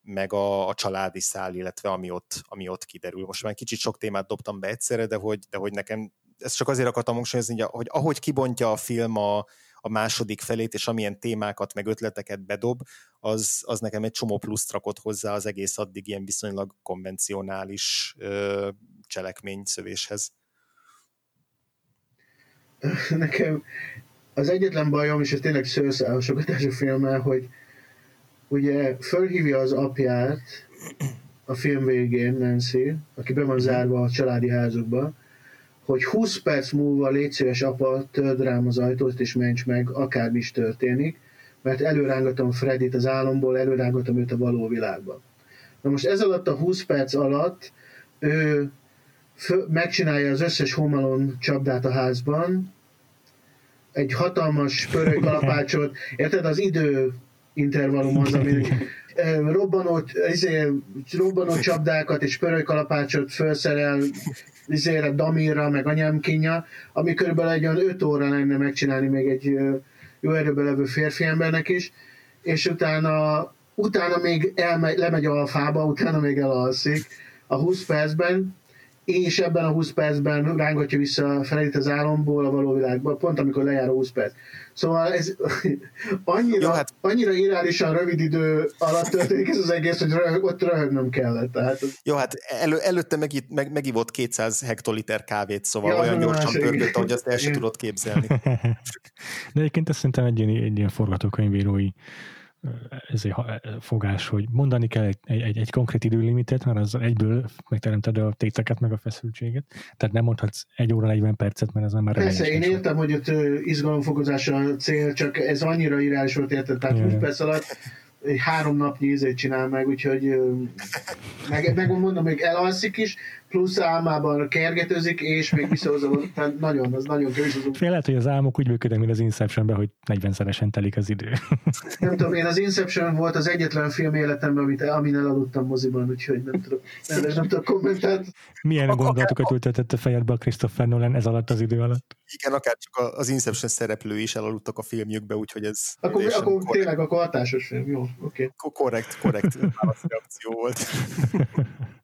meg a, a családi szál, illetve ami ott, ami ott kiderül. Most már kicsit sok témát dobtam be egyszerre, de hogy, de hogy nekem, ezt csak azért akartam hangsúlyozni, hogy ahogy kibontja a film a, a második felét, és amilyen témákat, meg ötleteket bedob, az, az nekem egy csomó pluszt rakott hozzá az egész addig ilyen viszonylag konvencionális ö, cselekményszövéshez. Nekem az egyetlen bajom, és ez tényleg szőrszálasogatás a filmmel, hogy, ugye fölhívja az apját a film végén, Nancy, aki be van zárva a családi házukba, hogy 20 perc múlva légy szíves apa, törd rám az ajtót és ments meg, akármi is történik, mert előrángatom Fredit az álomból, előrángatom őt a való világba. Na most ez alatt a 20 perc alatt ő fő, megcsinálja az összes homalon csapdát a házban, egy hatalmas pörőkalapácsot, érted, az idő intervallum az, ami robbanó, izé, robbanó csapdákat és pörölykalapácsot felszerel izére, Damirra, meg anyámkínja, ami körülbelül egy olyan 5 óra lenne megcsinálni még egy jó erőben levő férfi embernek is, és utána, utána még elmegy, lemegy alfába, utána még elalszik. A 20 percben, és ebben a 20 percben rángatja vissza Fredit az álomból a való világba, pont amikor lejár a 20 perc. Szóval ez annyira, Jó, hát... annyira irálisan rövid idő alatt történik ez az egész, hogy röhög, ott röhögnöm kellett. Tehát... Jó, hát elő, előtte meg, meg, megivott 200 hektoliter kávét, szóval ja, olyan gyorsan pörgött, hogy azt el sem tudod képzelni. De egyébként ez szerintem egy, egy ilyen forgatókönyvírói ez egy fogás, hogy mondani kell egy, egy, egy konkrét időlimitet, mert az egyből megteremted a téteket, meg a feszültséget. Tehát nem mondhatsz egy óra 40 percet, mert az nem már Persze, én értem, hogy ott izgalomfokozása a cél, csak ez annyira irányos volt, érted? Tehát 20 perc alatt egy három napnyi ízét csinál meg, úgyhogy meg, meg mondom, még elalszik is, plusz álmában kergetőzik, és még visszahozza, tehát nagyon, az nagyon kevés. Az... Fél lehet, hogy az álmok úgy működnek, mint az Inceptionben, hogy 40-szeresen telik az idő. nem tudom, én az Inception volt az egyetlen film életemben, amit, amin elaludtam moziban, úgyhogy nem tudom, nem, nem tudom kommentálni. Milyen a, gondolatokat ültetett a fejedbe a Christopher Nolan ez alatt az idő alatt? Igen, akár csak az Inception szereplő is elaludtak a filmjükbe, úgyhogy ez... Akkor, akkor korrekt. tényleg akkor hatásos film, jó, oké. Okay. Korrekt, korrekt válaszreakció volt.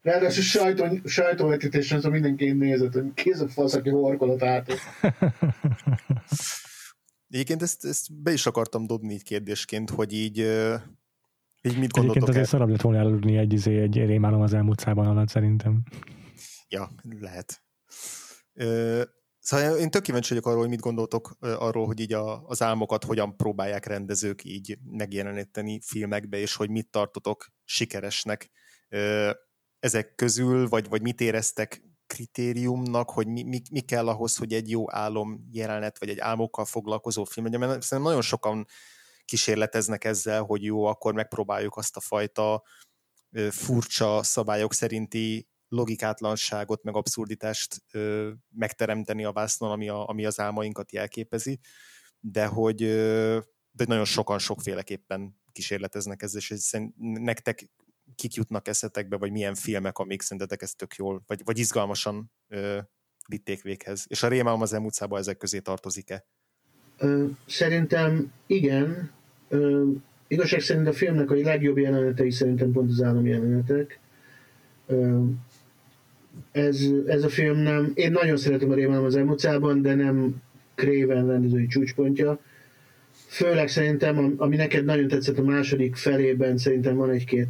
Ráadásul sajtó, sajtóvetítésen szóval mindenki nézett, hogy ki ez a fasz, aki horkolat át. Egyébként ezt, ezt be is akartam dobni így kérdésként, hogy így, így mit gondoltok Egyébként azért szarabb lett volna eludni egy, izé, egy rémálom az elmúlt szában alatt szerintem. Ja, lehet. Szóval én tök kíváncsi vagyok arról, hogy mit gondoltok arról, hogy így a, az álmokat hogyan próbálják rendezők így megjeleníteni filmekbe, és hogy mit tartotok sikeresnek ezek közül, vagy, vagy mit éreztek kritériumnak, hogy mi, mi, mi kell ahhoz, hogy egy jó álom jelenet, vagy egy álmokkal foglalkozó film legyen, mert szerintem nagyon sokan kísérleteznek ezzel, hogy jó, akkor megpróbáljuk azt a fajta furcsa szabályok szerinti logikátlanságot, meg abszurditást ö, megteremteni a vásznon, ami, a, ami az álmainkat jelképezi, de hogy ö, de nagyon sokan sokféleképpen kísérleteznek ezzel, és nektek kik jutnak eszetekbe, vagy milyen filmek, amik szerintetek ezt tök jól, vagy, vagy izgalmasan ö, vitték véghez. És a Rémálom az utcában ezek közé tartozik-e? Szerintem igen. Igazság szerint a filmnek a legjobb jelenetei szerintem pont az álom jelenetek. Ez, ez a film nem, én nagyon szeretem a Rémálom az utcában, de nem Craven rendezői csúcspontja. Főleg szerintem, ami neked nagyon tetszett a második felében, szerintem van egy-két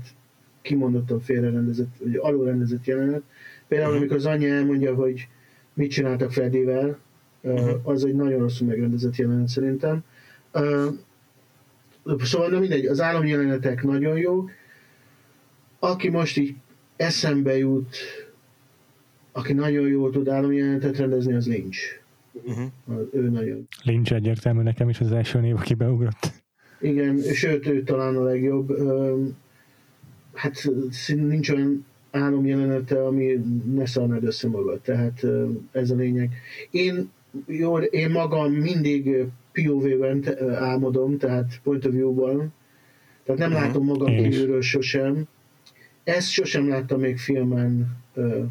kimondottan félrerendezett, vagy alulrendezett jelenet. Például, amikor az anyja elmondja, hogy mit csináltak Freddyvel, uh-huh. az egy nagyon rosszul megrendezett jelenet szerintem. Szóval na mindegy, az álomjelenetek nagyon jó. Aki most így eszembe jut, aki nagyon jól tud álomjelenetet rendezni, az Lynch. Uh-huh. Ő nagyon. Lynch egyértelmű nekem is az első név, aki beugrott. Igen, sőt, ő talán a legjobb. Hát nincs olyan álomjelenete, ami ne szarnád össze magad. Tehát ez a lényeg. Én, jó, én magam mindig POV-ben álmodom, tehát point of view-ban. Tehát nem uh-huh. látom magam kívülről sosem. Ezt sosem láttam még filmen,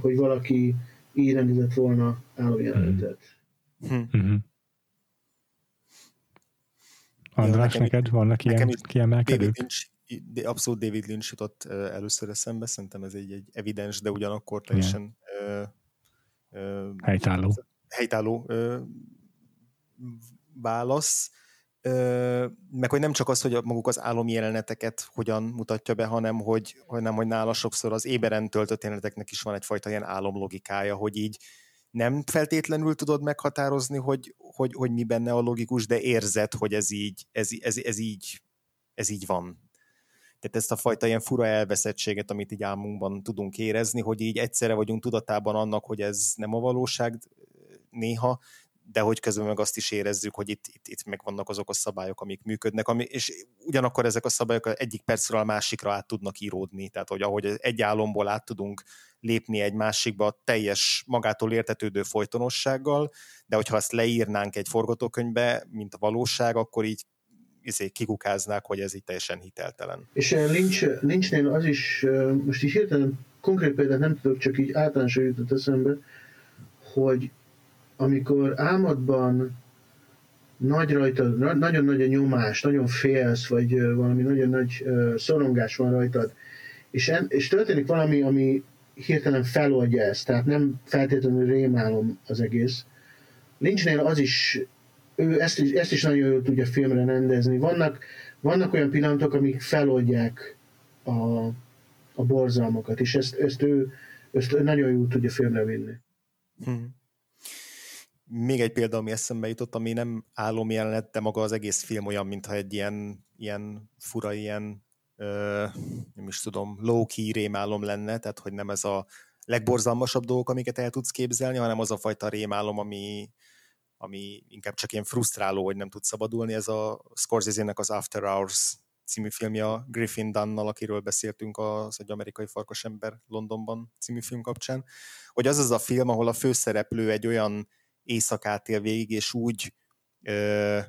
hogy valaki így rendezett volna álomjelenetet. Uh-huh. Uh-huh. András, ja, neked vannak ilyen kiemelkedők? David Lynch, de abszolút David Lynch jutott először eszembe, szerintem ez egy, egy evidens, de ugyanakkor teljesen ö, helytálló, helytálló ö, válasz, ö, meg hogy nem csak az, hogy maguk az álomjeleneteket hogyan mutatja be, hanem hogy, hanem, hogy nála sokszor az éberen töltött jeleneteknek is van egyfajta ilyen álomlogikája, hogy így nem feltétlenül tudod meghatározni, hogy, hogy, hogy mi benne a logikus, de érzed, hogy ez így, ez, ez, ez így, ez így van. Tehát ezt a fajta ilyen fura elveszettséget, amit így álmunkban tudunk érezni, hogy így egyszerre vagyunk tudatában annak, hogy ez nem a valóság néha, de hogy közben meg azt is érezzük, hogy itt, itt, itt meg vannak azok a szabályok, amik működnek, ami, és ugyanakkor ezek a szabályok egyik percről a másikra át tudnak íródni, tehát hogy ahogy egy álomból át tudunk lépni egy másikba teljes magától értetődő folytonossággal, de hogyha ezt leírnánk egy forgatókönyvbe, mint a valóság, akkor így izé, kikukáznák, hogy ez így teljesen hiteltelen. És Lynch, Lynchnél az is, most is hirtelen konkrét példát nem tudok, csak így általánosan jutott eszembe, hogy amikor álmodban nagy rajta, nagyon nagy a nyomás, nagyon félsz, vagy valami nagyon nagy szorongás van rajtad, és, en, és történik valami, ami hirtelen feloldja ezt, tehát nem feltétlenül rémálom az egész. Lynchnél az is, ő ezt is, ezt is nagyon jól tudja filmre rendezni. Vannak, vannak olyan pillanatok, amik feloldják a, a borzalmakat, és ezt, ezt ő ezt nagyon jól tudja filmre vinni. Hmm még egy példa, ami eszembe jutott, ami nem jelenet, de maga az egész film olyan, mintha egy ilyen, ilyen fura, ilyen ö, nem is tudom, low-key rémálom lenne, tehát hogy nem ez a legborzalmasabb dolgok, amiket el tudsz képzelni, hanem az a fajta rémálom, ami, ami inkább csak ilyen frusztráló, hogy nem tud szabadulni. Ez a Scorsese-nek az After Hours című filmje Griffin Dunnal, akiről beszéltünk az Egy amerikai farkasember Londonban című film kapcsán, hogy az az a film, ahol a főszereplő egy olyan éjszakát él végig, és úgy ö,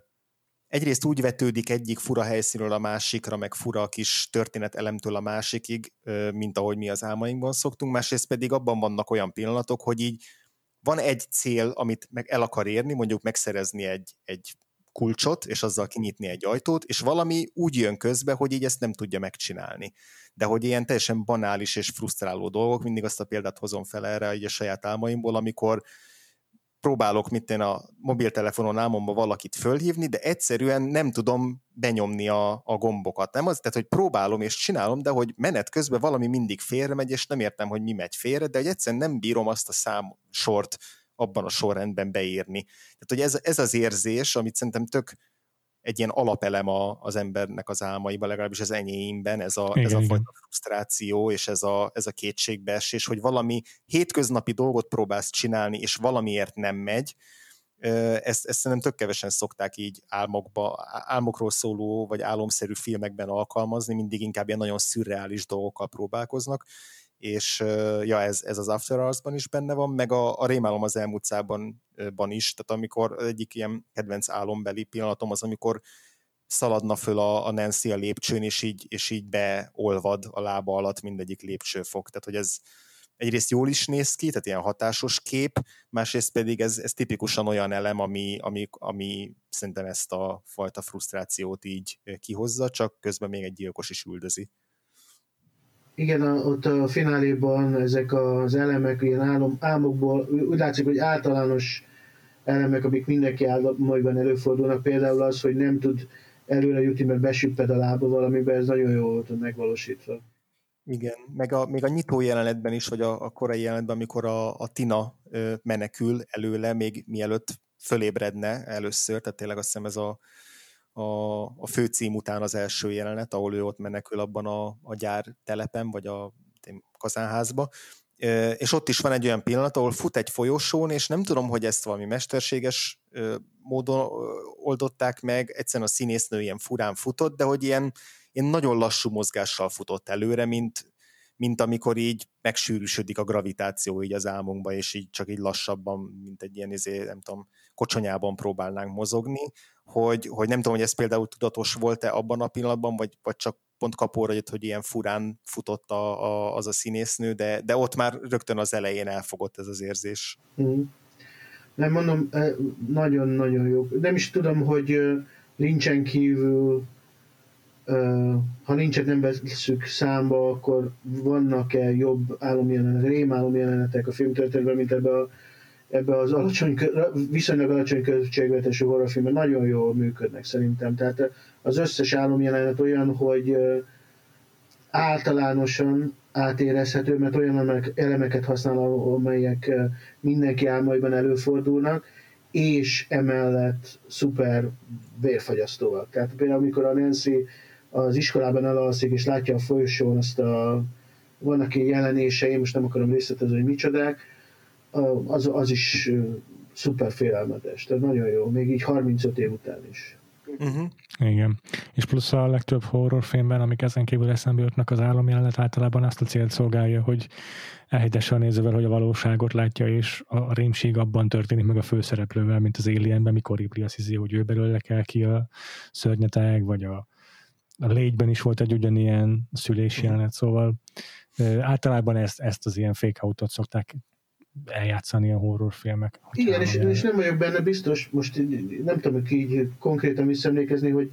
egyrészt úgy vetődik egyik fura helyszínről a másikra, meg fura kis történet elemtől a másikig, ö, mint ahogy mi az álmainkban szoktunk, másrészt pedig abban vannak olyan pillanatok, hogy így van egy cél, amit meg el akar érni, mondjuk megszerezni egy, egy kulcsot, és azzal kinyitni egy ajtót, és valami úgy jön közbe, hogy így ezt nem tudja megcsinálni. De hogy ilyen teljesen banális és frusztráló dolgok, mindig azt a példát hozom fel erre így a saját álmaimból, amikor próbálok mit én a mobiltelefonon álmomba valakit fölhívni, de egyszerűen nem tudom benyomni a, a gombokat. Nem az, tehát, hogy próbálom és csinálom, de hogy menet közben valami mindig félre megy, és nem értem, hogy mi megy félre, de hogy egyszerűen nem bírom azt a szám sort abban a sorrendben beírni. Tehát, hogy ez, ez az érzés, amit szerintem tök egy ilyen alapelem a, az embernek az álmaiban, legalábbis az enyéimben, ez a, igen, ez a fajta frusztráció és ez a, ez a kétségbeesés, hogy valami hétköznapi dolgot próbálsz csinálni, és valamiért nem megy, ezt, ezt szerintem tök kevesen szokták így álmokba, álmokról szóló, vagy álomszerű filmekben alkalmazni, mindig inkább ilyen nagyon szürreális dolgokkal próbálkoznak, és ja, ez, ez az After Hours-ban is benne van, meg a, a Rémálom az elmúlt ban is, tehát amikor egyik ilyen kedvenc álombeli pillanatom az, amikor szaladna föl a, a Nancy a lépcsőn, és így, és így beolvad a lába alatt mindegyik lépcsőfok. Tehát, hogy ez egyrészt jól is néz ki, tehát ilyen hatásos kép, másrészt pedig ez, ez tipikusan olyan elem, ami, ami, ami szerintem ezt a fajta frusztrációt így kihozza, csak közben még egy gyilkos is üldözi. Igen, ott a fináléban ezek az elemek ilyen álom, álmokból, úgy látszik, hogy általános elemek, amik mindenki álmaiban előfordulnak, például az, hogy nem tud előre jutni, mert besüpped a lába valamiben, ez nagyon jól volt megvalósítva. Igen, meg a, még a nyitó jelenetben is, vagy a, a korai jelenetben, amikor a, a Tina menekül előle, még mielőtt fölébredne először, tehát tényleg azt hiszem ez a, a, a főcím után az első jelenet, ahol ő ott menekül abban a, a gyár telepen, vagy a kazánházba, és ott is van egy olyan pillanat, ahol fut egy folyosón, és nem tudom, hogy ezt valami mesterséges módon oldották meg, egyszerűen a színésznő ilyen furán futott, de hogy ilyen, ilyen nagyon lassú mozgással futott előre, mint, mint amikor így megsűrűsödik a gravitáció így az álmunkba, és így csak így lassabban, mint egy ilyen, izé, nem tudom, kocsonyában próbálnánk mozogni, hogy, hogy nem tudom, hogy ez például tudatos volt-e abban a pillanatban, vagy, vagy csak pont kapóra jött, hogy ilyen furán futott a, a, az a színésznő, de, de ott már rögtön az elején elfogott ez az érzés. Mm. Nem mondom, e, nagyon-nagyon jó. Nem is tudom, hogy nincsen kívül ha nincsen nem veszük számba, akkor vannak-e jobb álomjelenetek, rémálomjelenetek a filmtörténetben, mint ebbe, a, ebbe az alacsony, viszonylag alacsony költségvetésű horrorfilmben nagyon jól működnek szerintem. Tehát az összes álomjelenet olyan, hogy általánosan átérezhető, mert olyan elemeket használ, amelyek mindenki álmaiban előfordulnak, és emellett szuper vérfagyasztóak. Tehát például amikor a Nancy az iskolában elalszik, és látja a folyosón azt a vannak ilyen jelenései, most nem akarom részletezni, hogy micsodák, az, az is szuper félelmetes. Tehát nagyon jó, még így 35 év után is. Uh-huh. Igen. És plusz a legtöbb horrorfilmben, amik ezen kívül eszembe jutnak, az jelenet általában azt a célt szolgálja, hogy elhitesse a nézővel, hogy a valóságot látja, és a rémség abban történik meg a főszereplővel, mint az Alienben, mikor Ripley azt hiszi, hogy ő belőle kell ki a szörnyeteg, vagy a a légyben is volt egy ugyanilyen szülési jelenet, szóval általában ezt, ezt az ilyen fake autot szokták eljátszani a horrorfilmek. Igen, és, és nem vagyok benne biztos, most nem tudom, hogy így konkrétan visszaemlékezni, hogy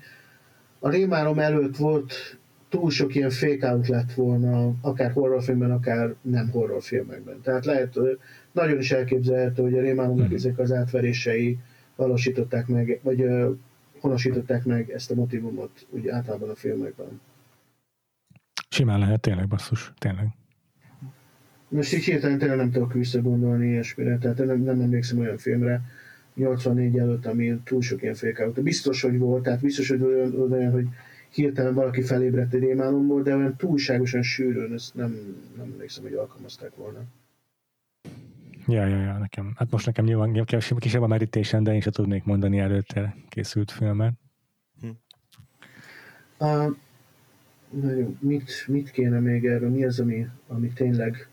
a rémálom előtt volt túl sok ilyen fake out lett volna, akár horrorfilmben, akár nem horrorfilmekben. Tehát lehet, nagyon is elképzelhető, hogy a rémálomnak hmm. ezek az átverései valósították meg, vagy honosították meg ezt a motivumot úgy általában a filmekben. Simán lehet, tényleg basszus, tényleg. Most így hirtelen tényleg nem tudok visszagondolni ilyesmire, tehát nem, nem emlékszem olyan filmre, 84 előtt, ami túl sok ilyen félkállott. Biztos, hogy volt, tehát biztos, hogy olyan, olyan hogy hirtelen valaki felébredt egy rémálomból, de olyan túlságosan sűrűn, ezt nem, nem emlékszem, hogy alkalmazták volna. Ja, ja, ja, nekem. Hát most nekem nyilván kisebb a merítésen, de én sem tudnék mondani előtte készült filmet. Hm. Uh, mit, mit kéne még erről? Mi az, ami, ami tényleg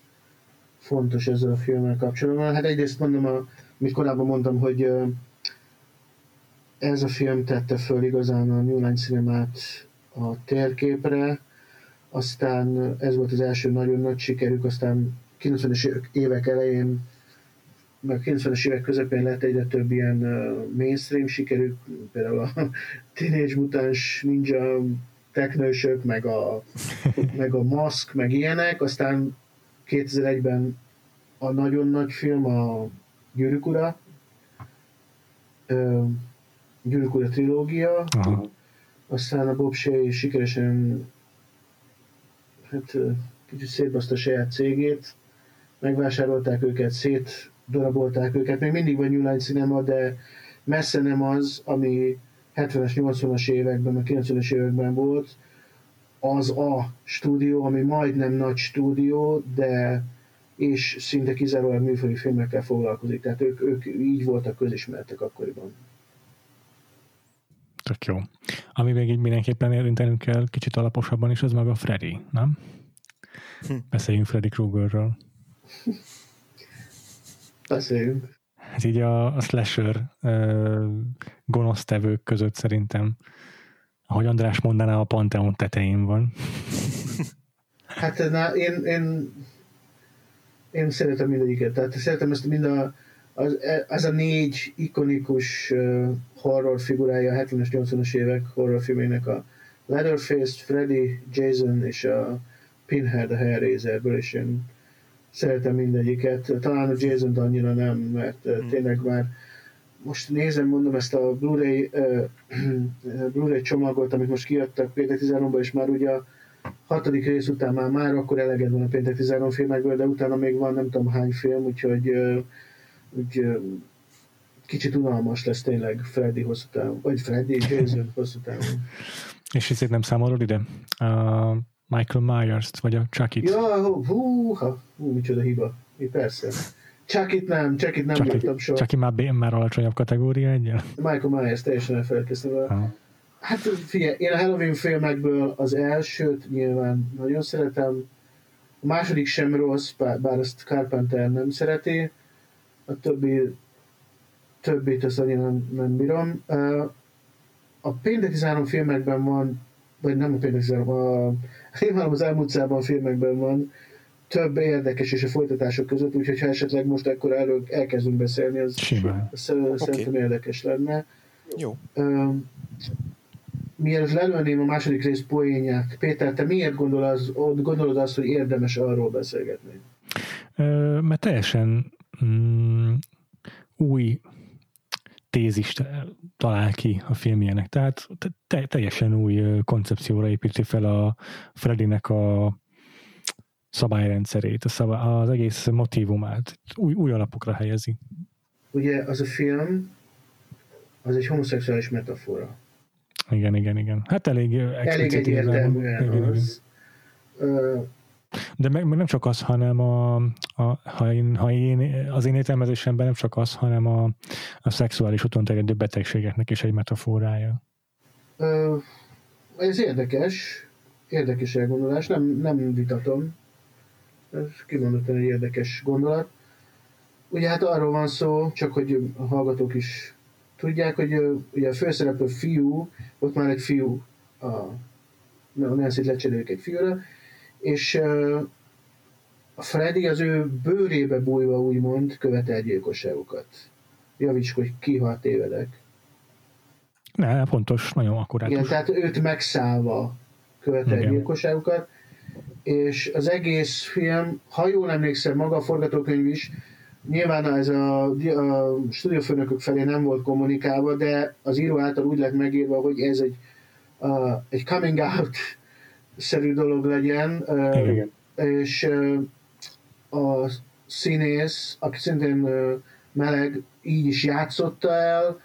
fontos ezzel a filmmel kapcsolatban? Hát egyrészt mondom, amit korábban mondtam, hogy ez a film tette föl igazán a New Line Cinemát a térképre, aztán ez volt az első nagyon nagy sikerük, aztán 90-es évek elején meg a 90-es évek közepén lett egyre több ilyen mainstream sikerük, például a Teenage Mutants Ninja teknősök, meg a, meg a Mask, meg ilyenek, aztán 2001-ben a nagyon nagy film, a Gyűrűk Ura, Gyűrűk Ura trilógia, Aha. aztán a Bob Shea sikeresen hát kicsit szétbaszta a saját cégét, megvásárolták őket, szét darabolták őket. Még mindig van New Line Cinema, de messze nem az, ami 70-es, 80-as években, a 90-es években volt, az a stúdió, ami majdnem nagy stúdió, de és szinte kizárólag műfaji filmekkel foglalkozik. Tehát ők, ők így voltak közismertek akkoriban. Tök jó. Ami még így mindenképpen érintenünk kell kicsit alaposabban is, az meg a Freddy, nem? Hm. Beszéljünk Freddy Kruegerről. Beszéljünk. Hát így a, a slasher uh, gonosztevők között szerintem ahogy András mondaná, a Pantheon tetején van. Hát na, én, én, én szeretem mindegyiket, tehát szeretem ezt mind a, az, az a négy ikonikus horror figurája a 70-es, 80-as évek horrorfilmének a Leatherface, Freddy, Jason és a Pinhead a Hellraiserből, és én szeretem mindegyiket. Talán a Jason annyira nem, mert uh, tényleg már most nézem, mondom ezt a Blu-ray, uh, Blu-ray csomagot, amit most kiadtak péntek 13 és már ugye a hatodik rész után már, már akkor eleged van a péntek 13 filmekből, de utána még van nem tudom hány film, úgyhogy uh, úgy, uh, kicsit unalmas lesz tényleg Freddy hosszú távon, vagy Freddy, Jason hosszú távon. És ezért nem számolod ide? Uh, Michael Myers-t, vagy a Chucky-t? Ja, hú, ha, hú, micsoda hiba. Mi persze. Chucky-t nem, Chucky-t nem láttam soha. Chucky már, már alacsonyabb kategória egyen? Michael Myers, teljesen elfelejtkeztem vele. Hát figyelj, én a Halloween filmekből az elsőt nyilván nagyon szeretem, a második sem rossz, bár, ezt Carpenter nem szereti, a többi többit azt annyira nem, nem bírom. A Péntek 13 filmekben van, vagy nem a Péntek 13, a, én az elmúlt szában filmekben van több érdekes és a folytatások között, úgyhogy ha esetleg most akkor erről elkezdünk beszélni, az, az szerintem okay. érdekes lenne. Jó. mielőtt lelőném a második rész poénját, Péter, te miért gondol az, gondolod azt, hogy érdemes arról beszélgetni? Ö, mert teljesen mm, új tézist talál ki a filmjének. Tehát te, teljesen új koncepcióra építi fel a Freddynek a szabályrendszerét, a szabály, az egész motivumát. Új, új alapokra helyezi. Ugye az a film, az egy homoszexuális metafora. Igen, igen, igen. Hát elég Elég egyértelműen igen, az. Igen. De meg, meg nem csak az, hanem a, a, ha, én, ha én, az én értelmezésemben nem csak az, hanem a, a szexuális úton terjedő betegségeknek is egy metaforája. Ö, ez érdekes, érdekes elgondolás, nem, nem vitatom. Ez kimondottan egy érdekes gondolat. Ugye hát arról van szó, csak hogy a hallgatók is tudják, hogy ugye a főszereplő fiú, ott már egy fiú, a Nancy-t lecserélik egy fiúra, és a Freddy az ő bőrébe bújva úgymond követel gyilkosságokat. Javíts, hogy ki, ha tévedek. Ne, pontos, nagyon akkurátus. Igen, tehát őt megszállva követel Igen. gyilkosságokat, és az egész film, ha jól emlékszem, maga a forgatókönyv is, nyilván ez a, a stúdiófőnökök felé nem volt kommunikálva, de az író által úgy lett megírva, hogy ez egy, uh, egy coming out szerű dolog legyen, Igen. és a színész, aki szintén meleg, így is játszotta el,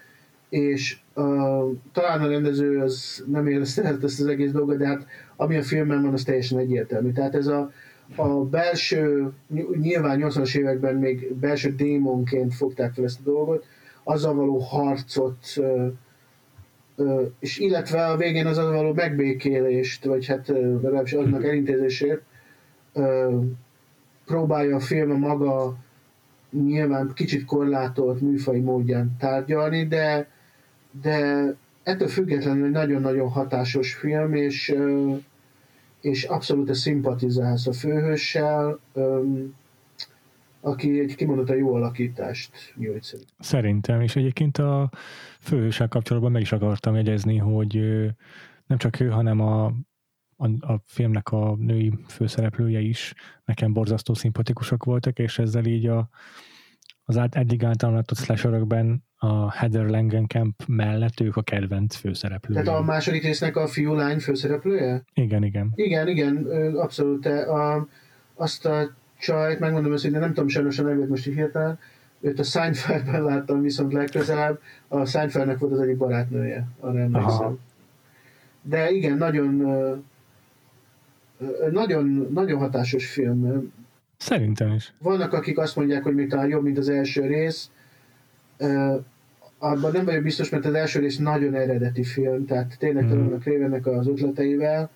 és uh, talán a rendező az nem érezte ezt az egész dolgot, de hát ami a filmben van, az teljesen egyértelmű. Tehát ez a, a belső, nyilván 80-as években még belső démonként fogták fel ezt a dolgot, azzal való harcot és illetve a végén az az való megbékélést, vagy hát legalábbis aznak elintézését próbálja a film a maga nyilván kicsit korlátolt műfai módján tárgyalni, de, de ettől függetlenül egy nagyon-nagyon hatásos film, és, és abszolút szimpatizálsz a főhőssel, aki egy kimondottan jó alakítást nyújt szerintem. Szerintem, és egyébként a főhőssel kapcsolatban meg is akartam jegyezni, hogy nem csak ő, hanem a, a, a filmnek a női főszereplője is nekem borzasztó szimpatikusak voltak, és ezzel így a, az eddig általán látott slasherökben a Heather Langenkamp mellett ők a kedvenc főszereplője. Tehát a második résznek a fiú-lány főszereplője? Igen, igen. Igen, igen, abszolút. A, azt a csajt, megmondom őszintén, nem tudom sajnos a nevét most így hirtelen, őt a Seinfeldben láttam viszont legközelebb, a Seinfeldnek volt az egyik barátnője, arra emlékszem. De igen, nagyon nagyon, nagyon hatásos film. Szerintem is. Vannak, akik azt mondják, hogy még talán jobb, mint az első rész. Abban nem vagyok biztos, mert az első rész nagyon eredeti film, tehát tényleg mm. találnak Révennek az ötleteivel,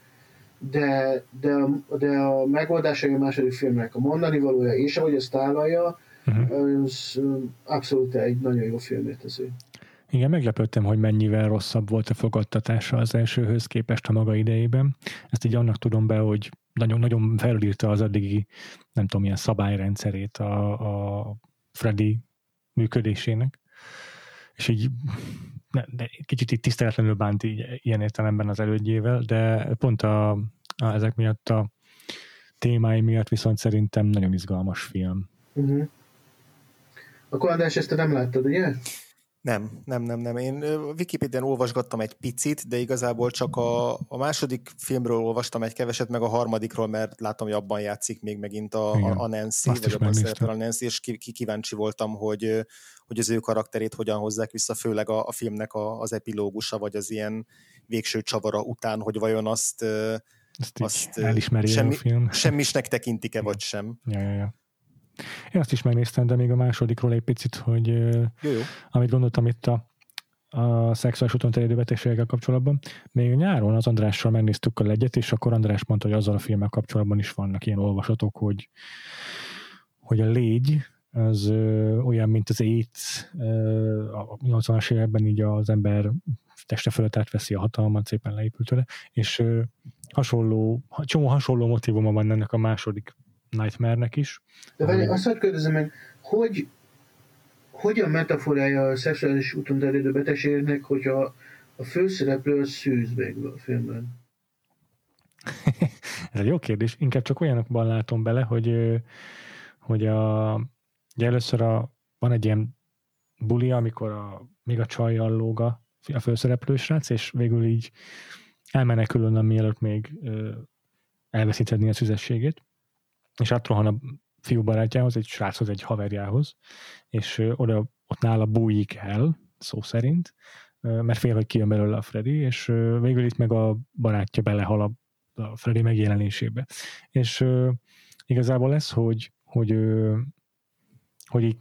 de, de, a, de a megoldásai a második filmnek, a mondani valója és ahogy ezt tálalja, uh-huh. az abszolút egy nagyon jó filmértező. Igen, meglepődtem, hogy mennyivel rosszabb volt a fogadtatása az elsőhöz képest a maga idejében. Ezt így annak tudom be, hogy nagyon-nagyon felírta az addigi, nem tudom, milyen szabályrendszerét a, a Freddy működésének. És így ne, de kicsit így tiszteletlenül bánt így, ilyen értelemben az elődjével, de pont a, a, ezek miatt a témái miatt viszont szerintem nagyon izgalmas film. Uh-huh. Akkor András, ezt te nem láttad, ugye? Nem, nem, nem, nem. Én Wikipédián olvasgattam egy picit, de igazából csak a, a második filmről olvastam egy keveset, meg a harmadikról, mert látom, hogy abban játszik még megint a, a, a Nancy, Azt vagy abban szerepel a Nancy, és ki, ki kíváncsi voltam, hogy, hogy az ő karakterét hogyan hozzák vissza, főleg a, a filmnek a, az epilógusa, vagy az ilyen végső csavara után, hogy vajon azt, azt, azt elismeri semmi, a film. semmisnek tekintik-e, vagy sem. Ja, ja, ja. Én azt is megnéztem, de még a másodikról egy picit, hogy jó, jó. amit gondoltam itt a, a szexuális úton terjedő betegségekkel kapcsolatban. Még nyáron az Andrással megnéztük a legyet, és akkor András mondta, hogy azzal a filmmel kapcsolatban is vannak ilyen olvasatok, hogy, hogy a légy az ö, olyan, mint az ét, ö, a 80-as években így az ember teste fölött átveszi a hatalmat, szépen leépült tőle, és ö, hasonló, csomó hasonló motivuma van ennek a második Nightmare-nek is. De várj, azt hadd kérdezem meg, hogy hogyan metaforája a szexuális úton terjedő betegségnek, hogyha a főszereplő a szűz végül a filmben? Ez egy jó kérdés. Inkább csak olyanokban látom bele, hogy, hogy a, ugye először a, van egy ilyen buli, amikor a, még a csajjal lóg a, a főszereplő srác, és végül így elmenekül onnan, mielőtt még elveszíthetné a szüzességét és átrohan a fiú barátjához, egy sráchoz, egy haverjához, és oda ott nála bújik el, szó szerint, mert fél, hogy kijön belőle a Freddy, és végül itt meg a barátja belehal a, a Freddy megjelenésébe. És igazából lesz, hogy, hogy, hogy így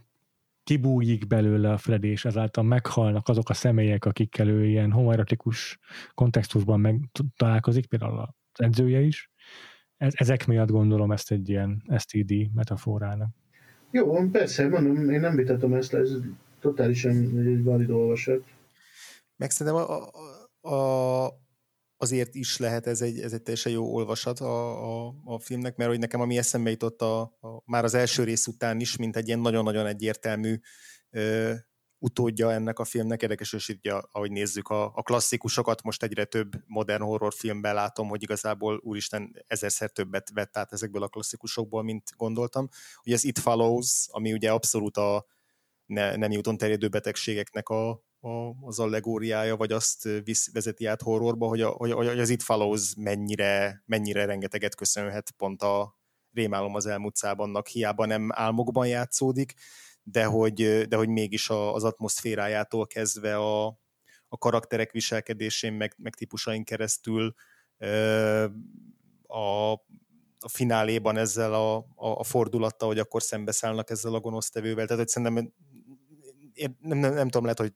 kibújik belőle a Freddy, és ezáltal meghalnak azok a személyek, akikkel ő ilyen homoerotikus kontextusban meg találkozik, például az edzője is, ezek miatt gondolom ezt egy ilyen STD metaforának. Jó, persze, mondom, én nem vitatom ezt, ez totálisan egy valid olvasat. Meg szerintem a, a, a, azért is lehet ez egy, ez egy teljesen jó olvasat a, a, a filmnek, mert hogy nekem ami eszembe jutott a, a, már az első rész után is, mint egy ilyen nagyon-nagyon egyértelmű ö, utódja ennek a filmnek. Érdekes, és így, ahogy nézzük a, a klasszikusokat, most egyre több modern horrorfilmben látom, hogy igazából úristen ezerszer többet vett át ezekből a klasszikusokból, mint gondoltam. Ugye ez It Follows, ami ugye abszolút a ne, nem úton terjedő betegségeknek a, a, az allegóriája, vagy azt visz, vezeti át horrorba, hogy, a, hogy, hogy az It Follows mennyire, mennyire rengeteget köszönhet pont a Rémálom az elmúlt szábannak, hiába nem álmokban játszódik, de hogy, de hogy mégis az atmoszférájától kezdve a, a karakterek viselkedésén, meg, meg típusain keresztül a, a fináléban ezzel a, a, a fordulattal, hogy akkor szembeszállnak ezzel a gonosztevővel. Tehát hogy szerintem nem, nem, nem tudom, lehet, hogy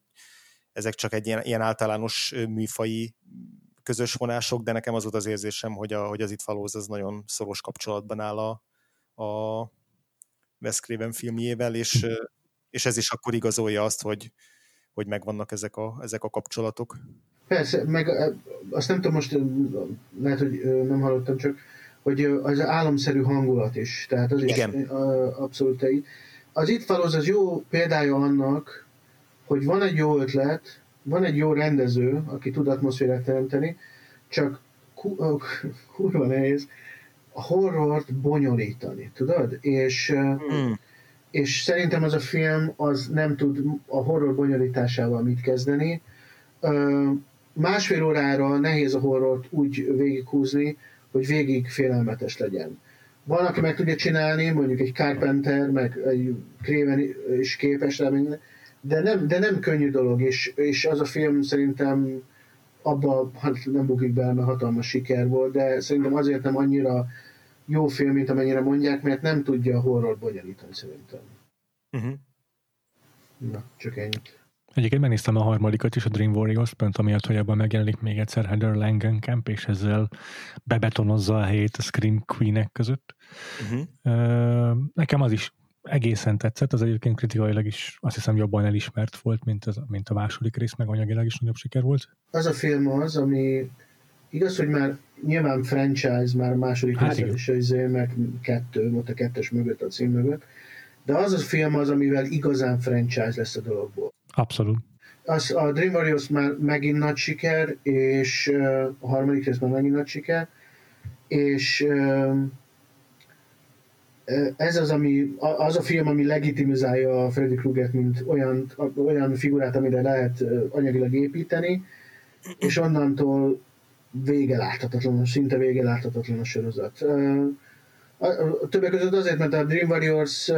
ezek csak egy ilyen, ilyen általános műfai közös vonások, de nekem az volt az érzésem, hogy, a, hogy az itt valóz az nagyon szoros kapcsolatban áll a, a, Wes Craven filmjével, és, és ez is akkor igazolja azt, hogy, hogy megvannak ezek a, ezek a kapcsolatok. Persze, meg azt nem tudom most, lehet, hogy nem hallottam csak, hogy az álomszerű hangulat is, tehát az Igen. is abszolút egy. Az itt valóz az jó példája annak, hogy van egy jó ötlet, van egy jó rendező, aki tud atmoszférát teremteni, csak kurva nehéz a horrort bonyolítani, tudod? És, hmm. és szerintem az a film az nem tud a horror bonyolításával mit kezdeni. Másfél órára nehéz a horrort úgy végighúzni, hogy végig félelmetes legyen. Van, aki meg tudja csinálni, mondjuk egy Carpenter, meg egy Craven is képes rá, de nem, de nem könnyű dolog, és, és az a film szerintem abba hát nem bukik be, mert hatalmas siker volt, de szerintem azért nem annyira jó film, mint amennyire mondják, mert nem tudja a horror bonyolítani szerintem. Uh-huh. Na, csak ennyit. Egyébként megnéztem a harmadikat is, a Dream Warriors, pont amiatt, hogy abban megjelenik még egyszer Heather Langenkamp, és ezzel bebetonozza a helyét a Scream Queen-ek között. Uh-huh. Nekem az is egészen tetszett, az egyébként kritikailag is azt hiszem jobban elismert volt, mint, az, mint a második rész, meg anyagilag is nagyobb siker volt. Az a film az, ami igaz, hogy már nyilván franchise, már a második Hát is, izé, meg kettő, volt a kettes mögött, a cím mögött, de az a film az, amivel igazán franchise lesz a dologból. Abszolút. Az, a Dream Warriors már megint nagy siker, és uh, a harmadik rész már megint nagy siker, és uh, ez az, ami, az a film, ami legitimizálja a Freddy Krueger, mint olyan, olyan figurát, amire lehet anyagilag építeni, és onnantól vége láthatatlan, szinte vége láthatatlan a sorozat. A, többek között azért, mert a Dream Warriors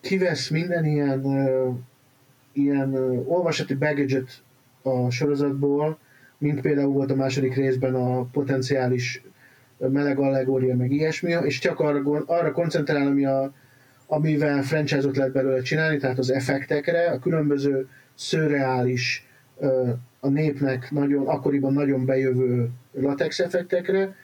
kivesz minden ilyen, ilyen olvasati baggage a sorozatból, mint például volt a második részben a potenciális meleg allegória, meg ilyesmi, és csak arra, arra koncentrál, ami a, amivel franchise-ot lehet belőle csinálni, tehát az effektekre, a különböző szürreális, ö, a népnek nagyon, akkoriban nagyon bejövő latex effektekre,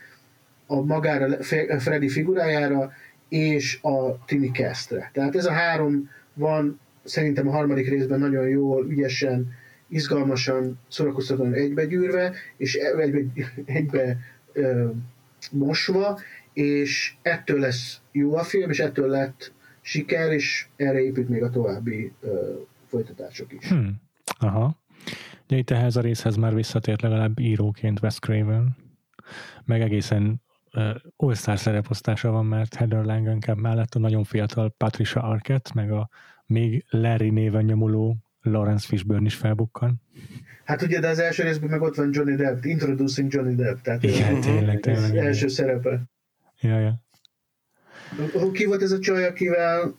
a magára, Freddy figurájára, és a Tini Castre. Tehát ez a három van szerintem a harmadik részben nagyon jól, ügyesen, izgalmasan, szórakoztatóan egybegyűrve, és e- egybe, egybe ö, mosva, és ettől lesz jó a film, és ettől lett siker, és erre épít még a további ö, folytatások is. Hm. Aha. Ugye itt ehhez a részhez már visszatért legalább íróként Wes Craven, meg egészen uh, all-star szereposztása van, mert Heather Langenkamp mellett a nagyon fiatal Patricia Arquette, meg a még Larry néven nyomuló Lawrence Fishburne is felbukkan. Hát ugye, de az első részben meg ott van Johnny Depp, Introducing Johnny Depp, tehát Igen, ez tényleg, tényleg. első szerepe. Ja, ja. Ki volt ez a csaj, akivel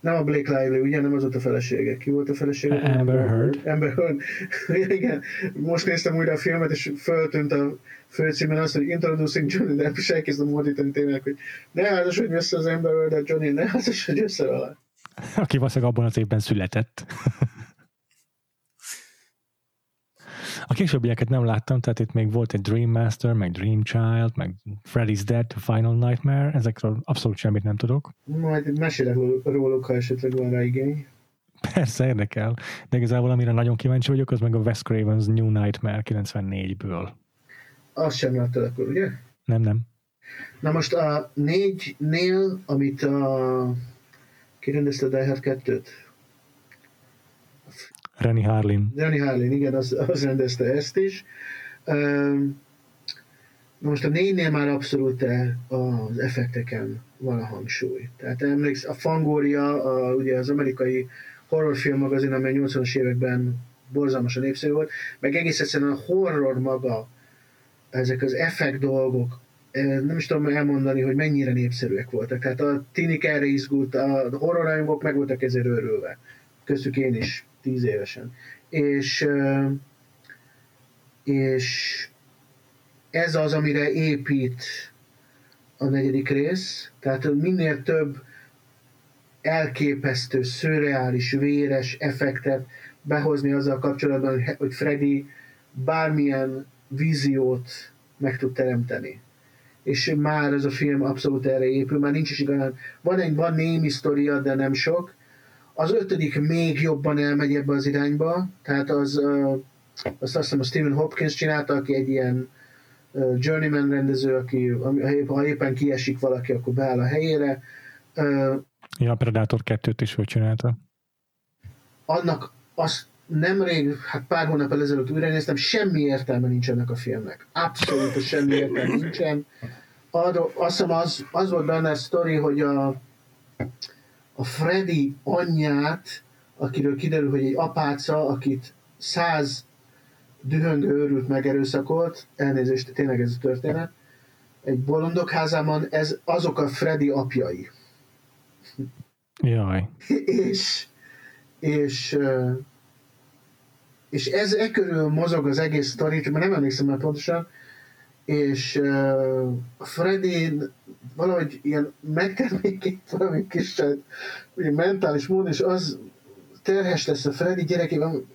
nem a Blake Lively, ugye nem az volt a felesége. Ki volt a felesége? Amber Heard. Amber Heard. Igen. Most néztem újra a filmet, és föltűnt a főcímen az, hogy Introducing Johnny Depp, és elkezdtem ordítani tényleg, hogy ne házasodj össze az Amber Heard, de Johnny, ne házasodj össze vele. Aki valószínűleg abban az évben született. A későbbieket nem láttam, tehát itt még volt egy Dream Master, meg Dream Child, meg Freddy's Dead, Final Nightmare, ezekről abszolút semmit nem tudok. Majd mesélek róluk, ha esetleg van rá igény. Persze érdekel, de igazából amire nagyon kíváncsi vagyok, az meg a Wes Craven's New Nightmare 94-ből. Azt sem láttad akkor, ugye? Nem, nem. Na most a négynél, amit a kirendezte a Die Hard 2-t, Renny Harlin. Danny Harlin, igen, az, az rendezte ezt is. Na most a négynél már abszolút az effekteken van a hangsúly. Tehát emléksz, a Fangoria, a, ugye az amerikai horrorfilm magazin, amely 80-as években borzalmasan népszerű volt, meg egész egyszerűen a horror maga, ezek az effekt dolgok, nem is tudom elmondani, hogy mennyire népszerűek voltak. Tehát a tinik erre izgult, a horrorrajongók meg voltak ezért őrülve. Köztük én is, tíz évesen. És, és ez az, amire épít a negyedik rész. Tehát minél több elképesztő, szürreális, véres effektet behozni azzal kapcsolatban, hogy Freddy bármilyen víziót meg tud teremteni. És már ez a film abszolút erre épül, már nincs is igazán, van egy van némi sztoria, de nem sok. Az ötödik még jobban elmegy ebbe az irányba, tehát az, azt azt hiszem a Stephen Hopkins csinálta, aki egy ilyen journeyman rendező, aki ha éppen kiesik valaki, akkor beáll a helyére. Ja, a Predator 2-t is ő csinálta. annak azt nemrég, hát pár hónap ezelőtt újra néztem, semmi értelme nincs ennek a filmnek. Abszolút semmi értelme nincsen. Arra, azt hiszem az, az volt benne a sztori, hogy a, a Freddy anyját, akiről kiderül, hogy egy apáca, akit száz dühöngő őrült megerőszakolt, elnézést, tényleg ez a történet, egy bolondok házában, ez azok a Freddy apjai. Jaj. és és és ez e körül mozog az egész sztori, csak nem emlékszem már pontosan, és uh, Freddy valahogy ilyen megtermékét valami kis ugye, mentális módon, és az terhes lesz a Freddy gyerekében,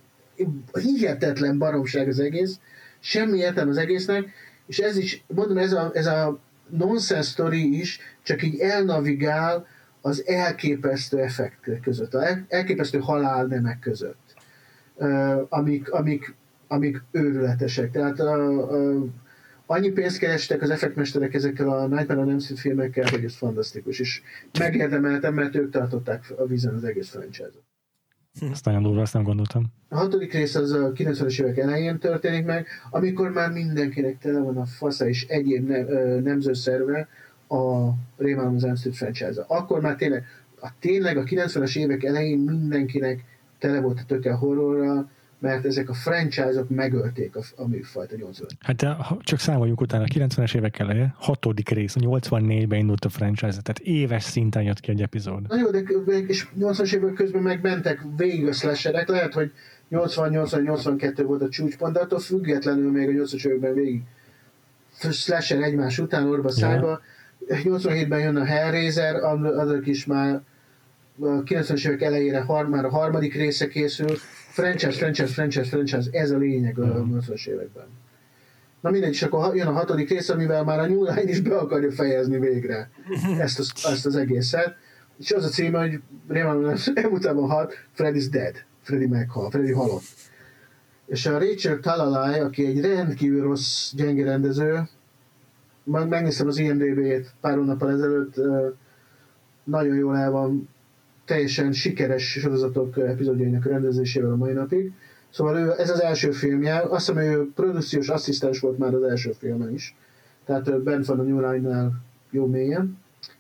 hihetetlen baromság az egész, semmi értelme az egésznek, és ez is, mondom, ez a, ez a nonsense story is csak így elnavigál az elképesztő effektek között, az elképesztő halálnemek között, amik, amik, amik őrületesek. Tehát a, a, annyi pénzt kerestek az effektmesterek ezekkel a Nightmare on Elm Street filmekkel, hogy ez fantasztikus, és megérdemeltem, mert ők tartották a vízen az egész franchise-ot. Ezt nagyon durva, ezt nem gondoltam. A hatodik rész az a 90-es évek elején történik meg, amikor már mindenkinek tele van a fasza és egyéb ne, nemzőszerve a Rémálom az Street franchise Akkor már tényleg a, tényleg a 90-es évek elején mindenkinek tele volt a töke horrorral, mert ezek a franchise-ok megölték a, a műfajt a 80 Hát de csak számoljunk utána, a 90-es évek eleje, hatodik rész, a 84-ben indult a franchise, tehát éves szinten jött ki egy epizód. Na jó, de és 80-as évek közben megmentek végig a lehet, hogy 80-80-82 volt a csúcspont, de attól függetlenül még a 80-as években végig slasher egymás után, orba szájba. Ja. 87-ben jön a Hellraiser, azok is már a 90-es évek elejére már a harmadik része készül, franchise, franchise, franchise, franchise, ez a lényeg a 80-as években. Na mindegy, és akkor jön a hatodik rész, amivel már a New Line is be akarja fejezni végre ezt az, ezt az egészet. És az a címe, hogy Rémán elmutában hat, Freddy's dead. Freddy meghal, Freddy halott. És a Rachel Talalay, aki egy rendkívül rossz, gyenge rendező, megnéztem az IMDB-t pár hónappal ezelőtt, nagyon jól el van teljesen sikeres sorozatok epizódjainak rendezésével a mai napig. Szóval ő, ez az első filmje, azt hiszem, ő produkciós asszisztens volt már az első filmen is. Tehát bent van a New Line-nál jó mélyen.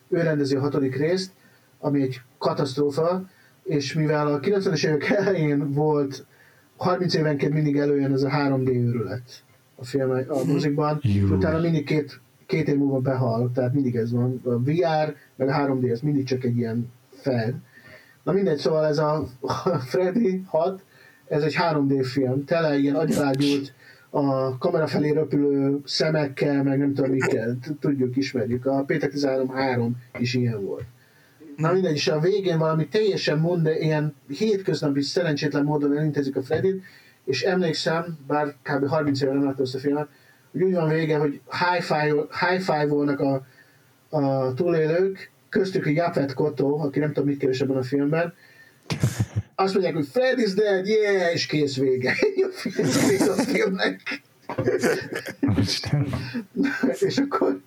Ő rendezi a hatodik részt, ami egy katasztrófa, és mivel a 90-es évek elején volt 30 évenként mindig előjön ez a 3D őrület a film a mozikban, és utána mindig két, két év múlva behal, tehát mindig ez van. A VR, meg a 3D, ez mindig csak egy ilyen fed. Na mindegy, szóval ez a Freddy 6, ez egy 3D film, tele ilyen agyalágyult, a kamera felé röpülő szemekkel, meg nem tudom mikkel, tudjuk, ismerjük. A Péter 13 3 is ilyen volt. Na mindegy, és a végén valami teljesen mond, ilyen hétköznapi szerencsétlen módon elintézik a Freddyt, és emlékszem, bár kb. 30 éve nem láttam ezt a filmet, hogy úgy van vége, hogy high-five-olnak a, a túlélők, köztük a Japet Koto, aki nem tudom mit keres ebben a filmben, azt mondják, hogy Fred is dead, yeah, és kész vége. Vége a filmnek. és akkor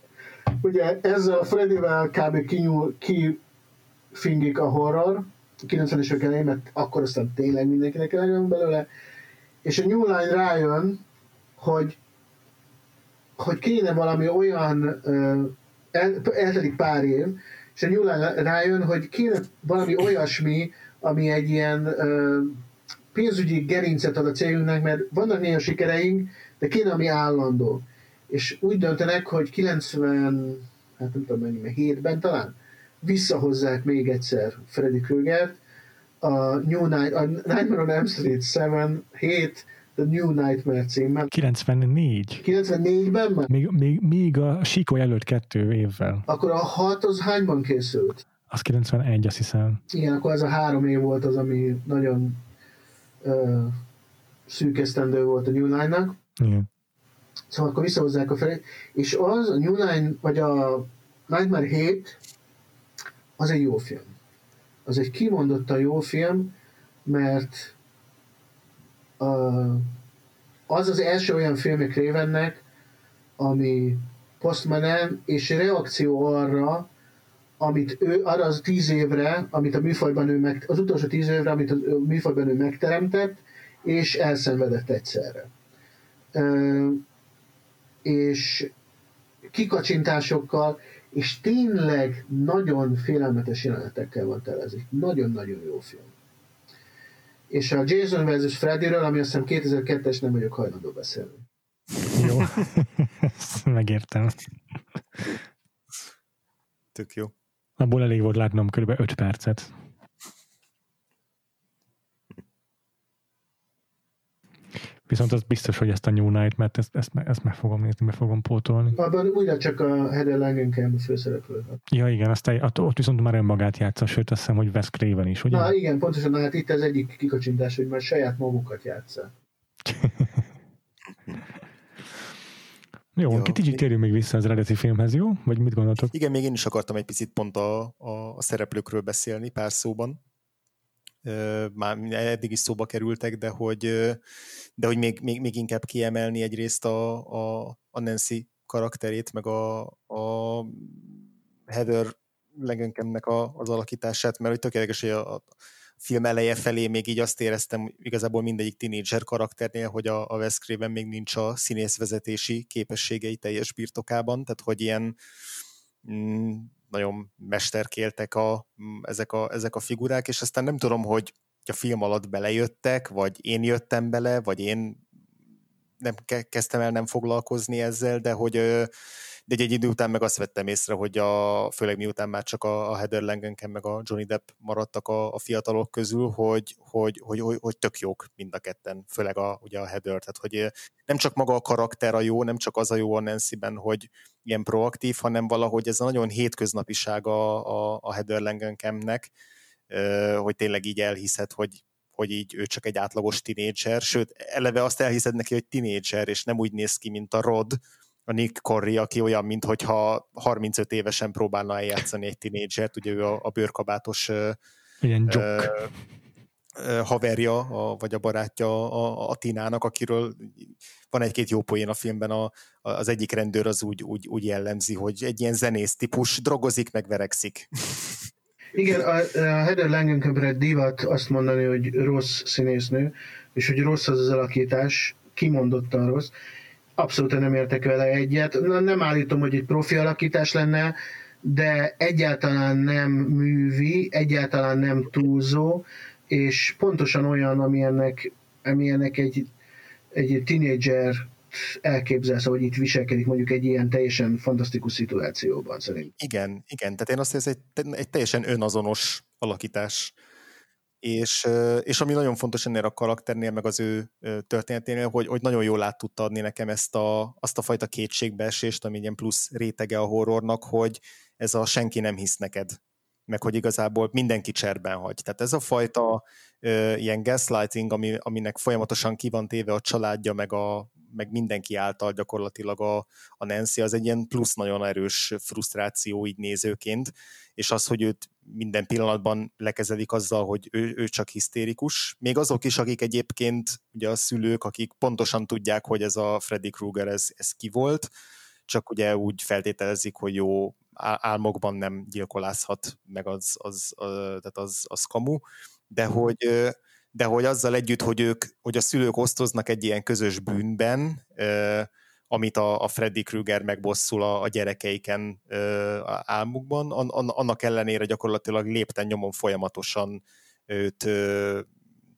ugye ezzel a Freddyvel kb. kinyúl, kifingik a horror, 90-es évek elején, mert akkor aztán tényleg mindenkinek eljön belőle, és a New Line rájön, hogy hogy kéne valami olyan, el, eltelik pár év, és a Nyúlán rájön, hogy kéne valami olyasmi, ami egy ilyen ö, pénzügyi gerincet ad a cégünknek, mert vannak néha sikereink, de kéne ami állandó. És úgy döntenek, hogy 90, hát nem tudom mennyi, 7-ben talán, visszahozzák még egyszer Freddy Krueger, a New Night, a Nightmare on Elm Street 7, 7 The New Nightmare címmel. 94. 94-ben már? Még, még, még a Sikoly előtt kettő évvel. Akkor a 6 az hányban készült? Az 91, azt hiszem. Igen, akkor ez a három év volt az, ami nagyon uh, szűkesztendő volt a New Line-nak. Igen. Szóval akkor visszahozzák a felét. És az, a New Line, vagy a Nightmare 7, az egy jó film. Az egy kimondottan jó film, mert az az első olyan filmek Ravennek, ami postmanen és reakció arra, amit ő, arra az tíz évre, amit a műfajban ő meg, az utolsó tíz évre, amit a műfajban ő megteremtett, és elszenvedett egyszerre. Ö, és kikacsintásokkal, és tényleg nagyon félelmetes jelenetekkel van telezik. Nagyon-nagyon jó film és a Jason vs. Freddyről, ami azt hiszem 2002-es, nem vagyok hajlandó beszélni. Jó, megértem. Tök jó. Abból elég volt látnom kb. 5 percet. Viszont az biztos, hogy ezt a New Night, mert ezt, ezt, ezt meg fogom nézni, meg fogom pótolni. Abban újra csak a Heather Langenkamp a főszereplő. Ja, igen, azt, ott, ott viszont már önmagát játsza, sőt azt hiszem, hogy Wes Craven is, ugye? Na igen, pontosan, hát itt az egyik kikacsintás, hogy már saját magukat játsza. Jó, ja. kicsit térjünk még vissza az eredeti filmhez, jó? Vagy mit gondoltok? Igen, még én is akartam egy picit pont a, a, a szereplőkről beszélni pár szóban. Már eddig is szóba kerültek, de hogy, de hogy még, még, még inkább kiemelni egyrészt a, a, a Nancy karakterét, meg a, a Heather Legenkemnek a, az alakítását, mert hogy tökéletes, hogy a, a film eleje felé még így azt éreztem igazából mindegyik tinédzser karakternél, hogy a, a Wes Craven még nincs a színészvezetési képességei teljes birtokában, tehát hogy ilyen mm, nagyon mesterkéltek a, ezek, a, ezek a figurák, és aztán nem tudom, hogy a film alatt belejöttek, vagy én jöttem bele, vagy én nem kezdtem el nem foglalkozni ezzel, de hogy de egy, egy idő után meg azt vettem észre, hogy a, főleg miután már csak a, a Heather Langenken meg a Johnny Depp maradtak a, a fiatalok közül, hogy, hogy, hogy, hogy, hogy tök jók mind a ketten, főleg a, ugye a Heather, tehát hogy nem csak maga a karakter a jó, nem csak az a jó a Nancy-ben, hogy ilyen proaktív, hanem valahogy ez a nagyon hétköznapiság a, a, a Heather Langenkennek, hogy tényleg így elhiszed, hogy hogy így ő csak egy átlagos tinédzser, sőt, eleve azt elhiszed neki, hogy tinédzser, és nem úgy néz ki, mint a Rod, a Nick Corry, aki olyan, mintha 35 évesen próbálna eljátszani egy tinédzsert, ugye ő a, a bőrkabátos Ilyen ö, ö, haverja, a, vagy a barátja a, a Tinának, akiről van egy-két jó poén a filmben, a, az egyik rendőr az úgy, úgy, úgy jellemzi, hogy egy ilyen zenész típus, drogozik, meg verekszik. Igen, a, a Heather Langenkamp divat azt mondani, hogy rossz színésznő, és hogy rossz az az alakítás, kimondottan rossz abszolút nem értek vele egyet. Nem állítom, hogy egy profi alakítás lenne, de egyáltalán nem művi, egyáltalán nem túlzó, és pontosan olyan, amilyennek, amilyennek egy, egy tínédzser elképzelsz, hogy itt viselkedik mondjuk egy ilyen teljesen fantasztikus szituációban szerint. Igen, igen, tehát én azt hiszem, egy, egy teljesen önazonos alakítás és, és ami nagyon fontos ennél a karakternél, meg az ő történeténél, hogy, hogy nagyon jól át tudta adni nekem ezt a, azt a fajta kétségbeesést, ami ilyen plusz rétege a horrornak, hogy ez a senki nem hisz neked, meg hogy igazából mindenki cserben hagy. Tehát ez a fajta ilyen gaslighting, ami, aminek folyamatosan ki van téve a családja, meg, a, meg mindenki által gyakorlatilag a, a Nancy, az egy ilyen plusz nagyon erős frusztráció így nézőként, és az, hogy őt minden pillanatban lekezelik azzal, hogy ő, ő csak hisztérikus. Még azok is, akik egyébként, ugye a szülők, akik pontosan tudják, hogy ez a Freddy Krueger, ez, ez ki volt, csak ugye úgy feltételezik, hogy jó, álmokban nem gyilkolázhat, meg az, az, az, tehát az, az kamu, de hogy, de hogy azzal együtt, hogy ők, hogy a szülők osztoznak egy ilyen közös bűnben, amit a, a Freddy Krueger megbosszul a, a gyerekeiken ö, álmukban, an, an, annak ellenére gyakorlatilag lépten nyomon folyamatosan őt ö,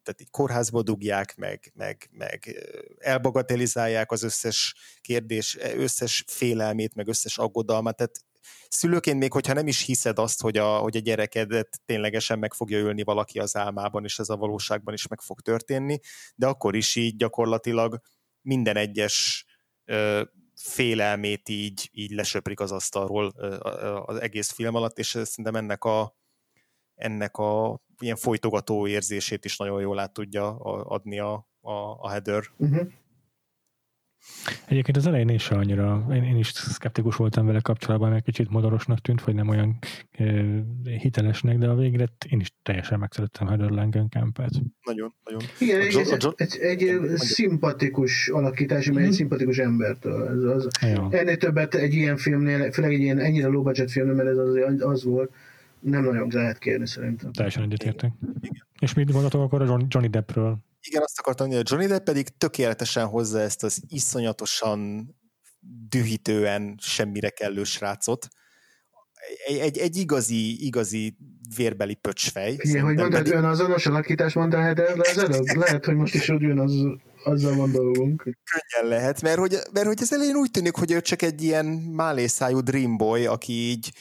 tehát így kórházba dugják, meg, meg, meg elbagatelizálják az összes kérdés, összes félelmét, meg összes aggodalmat, tehát szülőként még, hogyha nem is hiszed azt, hogy a, hogy a gyerekedet ténylegesen meg fogja ölni valaki az álmában, és ez a valóságban is meg fog történni, de akkor is így gyakorlatilag minden egyes félelmét így, így lesöprik az asztalról az egész film alatt, és szerintem ennek a, ennek a ilyen folytogató érzését is nagyon jól át tudja adni a, a, a header. Uh-huh. Egyébként az elején is annyira, én, én is szkeptikus voltam vele kapcsolatban, mert kicsit modorosnak tűnt, vagy nem olyan e, hitelesnek, de a végre én is teljesen megszerettem Heather Langenkampet. Nagyon, nagyon. Igen, egy, John, John, egy, egy, egy szimpatikus alakítás, mert egy mhm. szimpatikus embertől. Ez az, ennél többet egy ilyen filmnél, főleg egy ilyen ennyire low budget filmnél, mert ez az, az volt, nem nagyon lehet kérni szerintem. Teljesen egyetértek. És mit gondoltok akkor a Johnny Deppről? Igen, azt akartam mondani, a Johnny Depp pedig tökéletesen hozza ezt az iszonyatosan dühítően semmire kellő srácot. Egy, egy, egy igazi, igazi vérbeli pöcsfej. Igen, hogy mondtad, pedig... azonos alakítás de az előbb lehet, hogy most is úgy az, azzal van dolgunk. Könnyen lehet, mert hogy, mert hogy az elején úgy tűnik, hogy ő csak egy ilyen málészájú dreamboy, aki így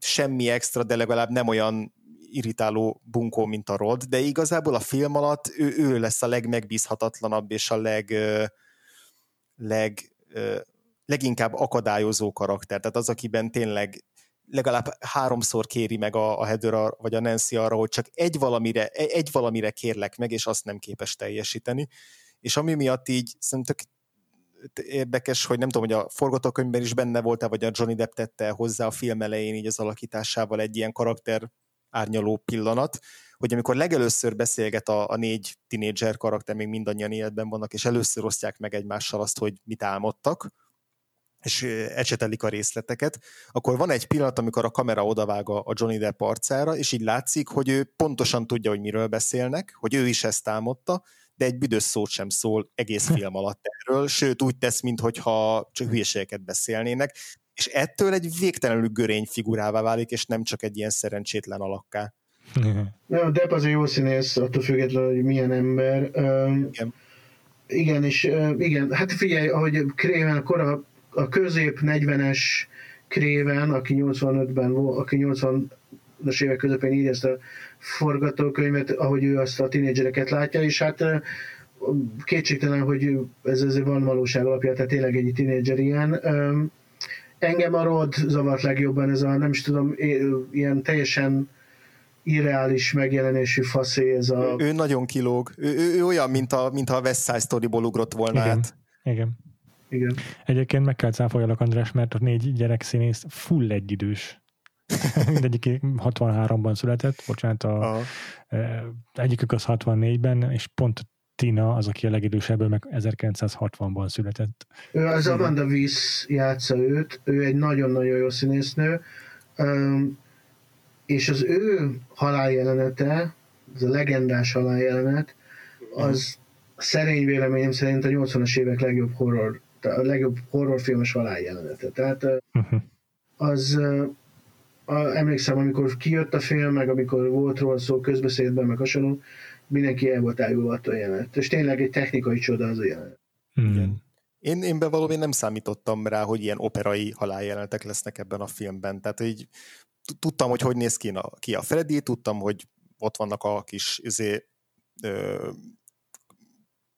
semmi extra, de legalább nem olyan irritáló bunkó, mint a Rod, de igazából a film alatt ő, ő lesz a legmegbízhatatlanabb és a leg, leg, leginkább akadályozó karakter. Tehát az, akiben tényleg legalább háromszor kéri meg a, a Heather vagy a Nancy arra, hogy csak egy valamire, egy valamire kérlek meg, és azt nem képes teljesíteni. És ami miatt így szerintem érdekes, hogy nem tudom, hogy a forgatókönyvben is benne volt-e, vagy a Johnny Depp tette hozzá a film elején így az alakításával egy ilyen karakter árnyaló pillanat, hogy amikor legelőször beszélget a, a négy tinédzser karakter, még mindannyian életben vannak, és először osztják meg egymással azt, hogy mit álmodtak, és ecsetelik a részleteket, akkor van egy pillanat, amikor a kamera odavág a Johnny Depp arcára, és így látszik, hogy ő pontosan tudja, hogy miről beszélnek, hogy ő is ezt álmodta, de egy büdös szót sem szól egész film alatt erről, sőt úgy tesz, mintha csak hülyeségeket beszélnének, és ettől egy végtelenül görény figurává válik, és nem csak egy ilyen szerencsétlen alakká. Ja, Depp az egy jó színész, attól függetlenül, hogy milyen ember. igen. Igen, és igen, hát figyelj, ahogy Kréven, akkor a, a közép 40-es Kréven, aki 85-ben volt, aki 80-as évek közepén írja ezt a forgatókönyvet, ahogy ő azt a tinédzsereket látja, és hát kétségtelen, hogy ez azért van valóság alapja, tehát tényleg egy tinédzser ilyen. Engem a Rod zavart legjobban, ez a nem is tudom, ilyen teljesen irreális megjelenésű faszé ez a... Ő, ő nagyon kilóg. Ő, ő, ő olyan, mint a, mint a West Side Story-ból ugrott volna Igen. át. Igen. Igen. Egyébként meg kell cáfoljalak, András, mert a négy gyerekszínész full egyidős. Mindegyik 63-ban született, bocsánat, a, e, egyikük az 64-ben, és pont Tina az, aki a legidősebb, meg 1960-ban született. Ő az Amanda Weiss játsza őt, ő egy nagyon-nagyon jó színésznő, és az ő haláljelenete, az a legendás haláljelenet, az szerény véleményem szerint a 80-as évek legjobb horror, a legjobb horrorfilmes haláljelenete. Tehát uh-huh. az a, emlékszem, amikor kijött a film, meg amikor volt róla szó közbeszédben, meg hasonló, mindenki el volt ájulva a jelenet. És tényleg egy technikai csoda az a jelenet. Mm. Én, én bevallom, én nem számítottam rá, hogy ilyen operai haláljelentek lesznek ebben a filmben. Tehát így tudtam, hogy hogy néz ki a, ki a Freddy, tudtam, hogy ott vannak a kis izé, ö,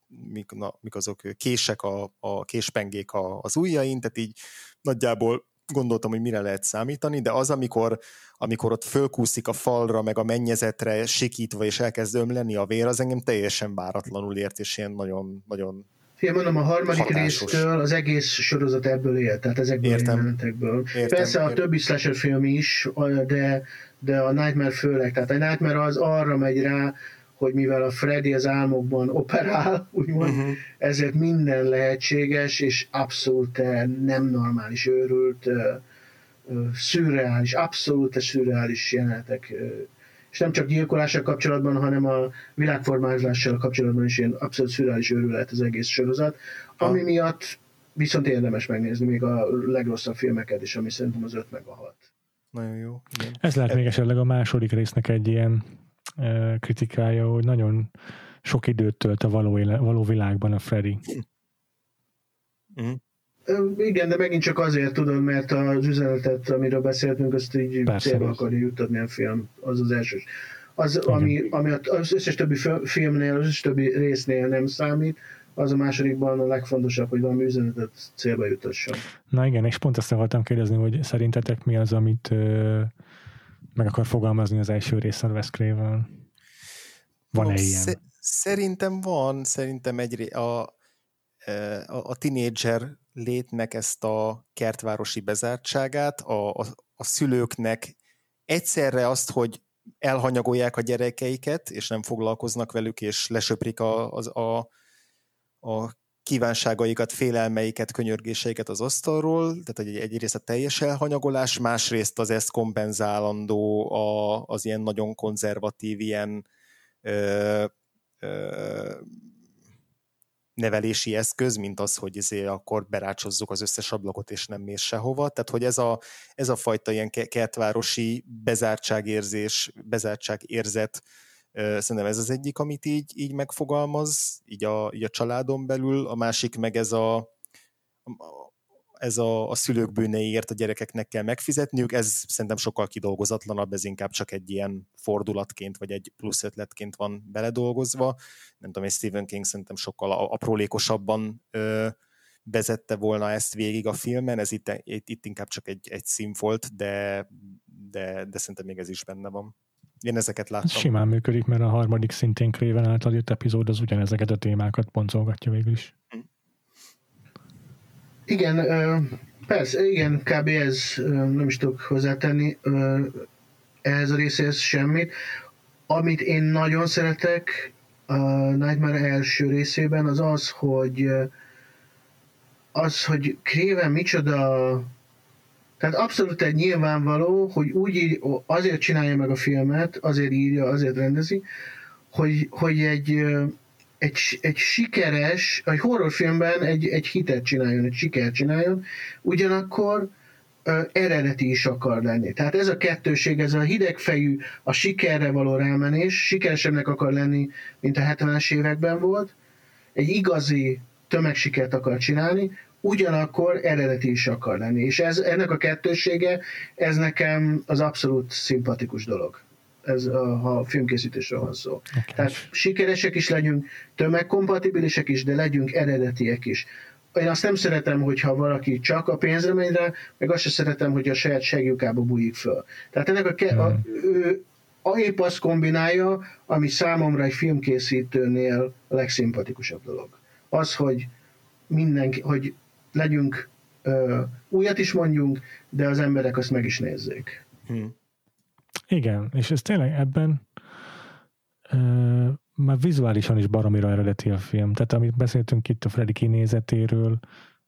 mik, na, mik azok kések, a, a késpengék a, az ujjain, tehát így nagyjából gondoltam, hogy mire lehet számítani, de az, amikor, amikor ott fölkúszik a falra, meg a mennyezetre sikítva, és elkezd ömleni a vér, az engem teljesen váratlanul ért, és ilyen nagyon, nagyon Fél mondom, a harmadik hatásos. résztől az egész sorozat ebből él, tehát ezekből értem. a jelenetekből. Értem, Persze a értem. többi slasher film is, de, de a Nightmare főleg. Tehát a Nightmare az arra megy rá, hogy mivel a Freddy az álmokban operál, úgymond, uh-huh. ezért minden lehetséges, és abszolút nem normális, őrült, szürreális, abszolút szürreális jelenetek és nem csak gyilkolással kapcsolatban, hanem a világformázással kapcsolatban is ilyen abszolút szürreális őrület az egész sorozat, ami miatt viszont érdemes megnézni még a legrosszabb filmeket is, ami szerintem az 5 meg a 6. Nagyon jó. Igen. Ez lehet még esetleg a második résznek egy ilyen e, kritikája, hogy nagyon sok időt tölt a való, éle, való világban a Freddy. Mm. Igen, de megint csak azért tudod, mert az üzenetet, amiről beszéltünk, azt így Persze, célba akarja juttatni a film, az az első. Az, ami, ami az összes többi filmnél, az összes többi résznél nem számít, az a másodikban a legfontosabb, hogy valami üzenetet célba jutasson. Na igen, és pont ezt akartam kérdezni, hogy szerintetek mi az, amit ö, meg akar fogalmazni az első részen Wes Craven? Van-e no, ilyen? Szerintem van, szerintem egy a, a, a tinédzser létnek ezt a kertvárosi bezártságát, a, a, a szülőknek egyszerre azt, hogy elhanyagolják a gyerekeiket, és nem foglalkoznak velük, és lesöprik a, a, a, a kívánságaikat, félelmeiket, könyörgéseiket az asztalról, tehát egy, egyrészt a teljes elhanyagolás, másrészt az ezt kompenzálandó a, az ilyen nagyon konzervatív, ilyen ö, ö, nevelési eszköz, mint az, hogy izé akkor berácsozzuk az összes ablakot, és nem mész sehova. Tehát, hogy ez a, ez a fajta ilyen kertvárosi bezártságérzés, bezártságérzet, szerintem ez az egyik, amit így, így megfogalmaz, így a, így a családon belül, a másik meg ez a, ez a, a szülők bűneiért a gyerekeknek kell megfizetniük, ez szerintem sokkal kidolgozatlanabb, ez inkább csak egy ilyen fordulatként, vagy egy plusz ötletként van beledolgozva. Nem tudom, egy Stephen King szerintem sokkal aprólékosabban ö, vezette volna ezt végig a filmen, ez itt, itt, itt inkább csak egy, egy szín volt, de, de, de szerintem még ez is benne van. Én ezeket láttam. Ez simán működik, mert a harmadik szintén Kréven által írt epizód az ugyanezeket a témákat pontolgatja végül is. Hm. Igen, persze, igen, kb. ez nem is tudok hozzátenni ehhez a részéhez semmit. Amit én nagyon szeretek a Nightmare első részében, az az, hogy az, hogy Kréven micsoda tehát abszolút egy nyilvánvaló, hogy úgy azért csinálja meg a filmet, azért írja, azért rendezi, hogy, hogy egy, egy, egy sikeres, egy horrorfilmben egy, egy hitet csináljon, egy sikert csináljon, ugyanakkor ö, eredeti is akar lenni. Tehát ez a kettőség, ez a hidegfejű, a sikerre való rámenés, sikeresebbnek akar lenni, mint a 70-es években volt, egy igazi tömegsikert akar csinálni, ugyanakkor eredeti is akar lenni. És ez, ennek a kettősége, ez nekem az abszolút szimpatikus dolog. Ez, ha a filmkészítésről van szó. Okay. Tehát sikeresek is legyünk, tömegkompatibilisek is, de legyünk eredetiek is. Én azt nem szeretem, hogyha valaki csak a pénzre megy rá, meg azt sem szeretem, hogy a saját segjukába bújik föl. Tehát ennek a, ke- a, hmm. ő a épp azt kombinálja, ami számomra egy filmkészítőnél a legszimpatikusabb dolog. Az, hogy mindenki, hogy legyünk, ö, újat is mondjunk, de az emberek azt meg is nézzék. Hmm. Igen, és ez tényleg ebben ö, már vizuálisan is baromira eredeti a film. Tehát amit beszéltünk itt a Freddy kinézetéről,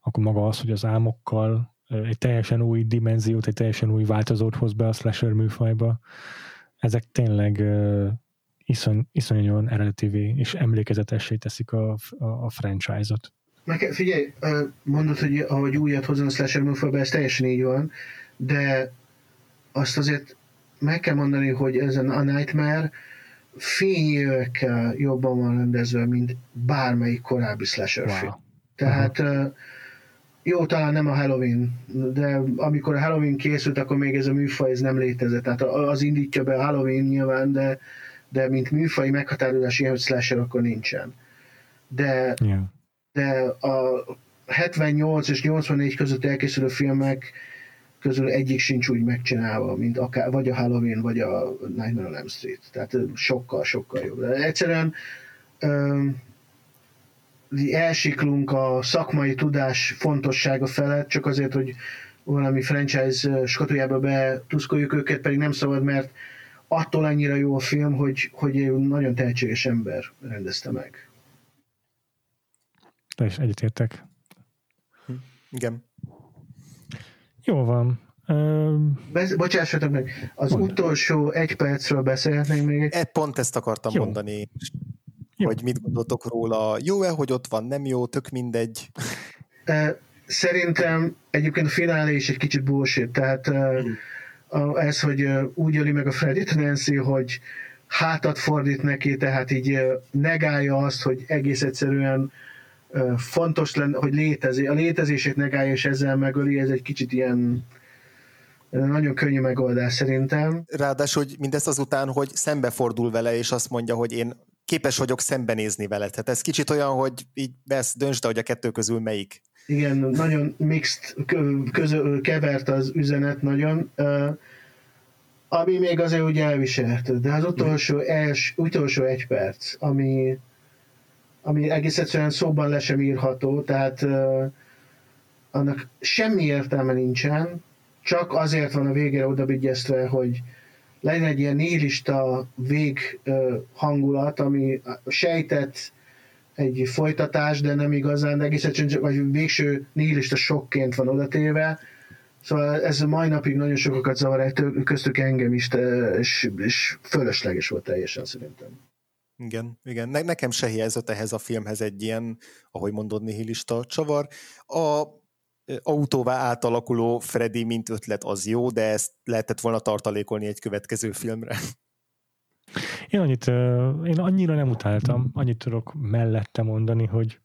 akkor maga az, hogy az álmokkal egy teljesen új dimenziót, egy teljesen új változót hoz be a slasher műfajba. Ezek tényleg uh, iszony, iszonyúan eredetivé és emlékezetessé teszik a, a, a franchise-ot. Meg, figyelj, mondod, hogy ahogy újat hozzon a slasher műfajba, ez teljesen így van, de azt azért meg kell mondani, hogy ezen a Nightmare fényévekkel jobban van rendezve, mint bármelyik korábbi slasher wow. film. Tehát uh-huh. jó, talán nem a Halloween, de amikor a Halloween készült, akkor még ez a műfaj ez nem létezett. Tehát az indítja be a Halloween nyilván, de, de mint műfaj meghatározás ilyen, hogy slasher akkor nincsen. De yeah de a 78 és 84 között elkészülő filmek közül egyik sincs úgy megcsinálva, mint akár, vagy a Halloween, vagy a Nightmare on Elm Street. Tehát sokkal, sokkal jobb. De egyszerűen um, elsiklunk a szakmai tudás fontossága felett, csak azért, hogy valami franchise skatujába betuszkoljuk őket, pedig nem szabad, mert attól annyira jó a film, hogy, hogy nagyon tehetséges ember rendezte meg. De is egyetértek. Hm. Igen. Jó van. Be- bocsássatok meg, az Mondd. utolsó egy percről beszélhetnénk még egy... Pont ezt akartam jó. mondani, jó. hogy mit gondoltok róla. Jó-e, hogy ott van, nem jó, tök mindegy. Szerintem egyébként a finálé is egy kicsit bullshit, tehát hmm. ez, hogy úgy öli meg a Freddy Nancy, hogy hátat fordít neki, tehát így negálja azt, hogy egész egyszerűen fontos lenne, hogy létezi, a létezését negálja, és ezzel megöli, ez egy kicsit ilyen nagyon könnyű megoldás szerintem. Ráadásul, hogy mindezt azután, hogy szembefordul vele, és azt mondja, hogy én képes vagyok szembenézni vele. Tehát ez kicsit olyan, hogy így besz, döntsd, hogy a kettő közül melyik. Igen, nagyon mixed, közö, kevert az üzenet nagyon. ami még azért úgy elviselhető, de az utolsó, els, utolsó egy perc, ami ami egész egyszerűen szóban le sem írható, tehát annak semmi értelme nincsen, csak azért van a végére odabigyeztve, hogy legyen egy ilyen nihilista vég hangulat, ami sejtett egy folytatás, de nem igazán, de egész egyszerűen csak, vagy végső nihilista sokként van odatéve. Szóval ez mai napig nagyon sokakat zavar, köztük engem is, és, és fölösleges volt teljesen szerintem. Igen, igen. Ne, nekem se hiányzott ehhez a filmhez egy ilyen, ahogy mondod, nihilista csavar. A autóvá átalakuló Freddy, mint ötlet, az jó, de ezt lehetett volna tartalékolni egy következő filmre. Én annyit, én annyira nem utáltam, annyit tudok mellette mondani, hogy,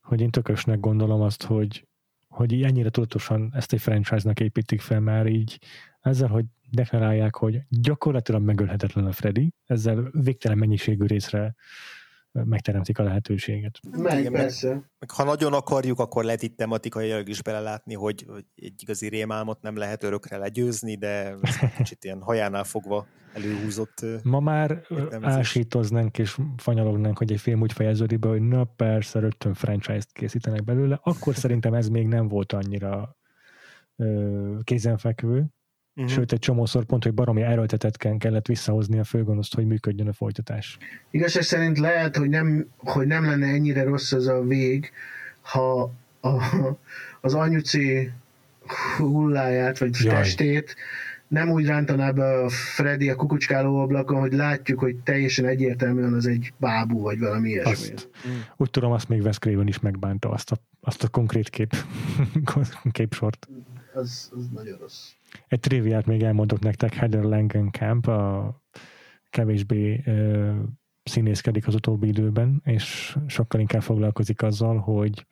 hogy én tökösnek gondolom azt, hogy, hogy ennyire tudatosan ezt egy franchise-nak építik fel már így, ezzel, hogy deklarálják, hogy gyakorlatilag megölhetetlen a Freddy, ezzel végtelen mennyiségű részre megteremtik a lehetőséget. Meg, Igen, persze. Meg ha nagyon akarjuk, akkor lehet itt tematikailag is belelátni, hogy, hogy egy igazi rémálmot nem lehet örökre legyőzni, de ez egy kicsit ilyen hajánál fogva előhúzott. Ma már ásítoznánk és fanyalognánk, hogy egy film úgy fejeződik be, hogy na persze, rögtön franchise-t készítenek belőle, akkor szerintem ez még nem volt annyira ö, kézenfekvő, Mhm. sőt egy csomószor pont, hogy baromi erőltetetken kellett visszahozni a főgonoszt, hogy működjön a folytatás. Igazság szerint lehet, hogy nem, hogy nem lenne ennyire rossz az a vég, ha a, az anyuci hulláját, vagy Jaj. testét nem úgy rántaná be a Freddy a kukucskáló ablakon, hogy látjuk, hogy teljesen egyértelműen az egy bábú, vagy valami ilyesmi. Azt, Mm. úgy tudom, azt még Wes Craven is megbánta, azt a, azt a konkrét kép, képsort. Az, az nagyon rossz. Egy triviát még elmondok nektek, Heather Langenkamp a kevésbé ö, színészkedik az utóbbi időben, és sokkal inkább foglalkozik azzal, hogy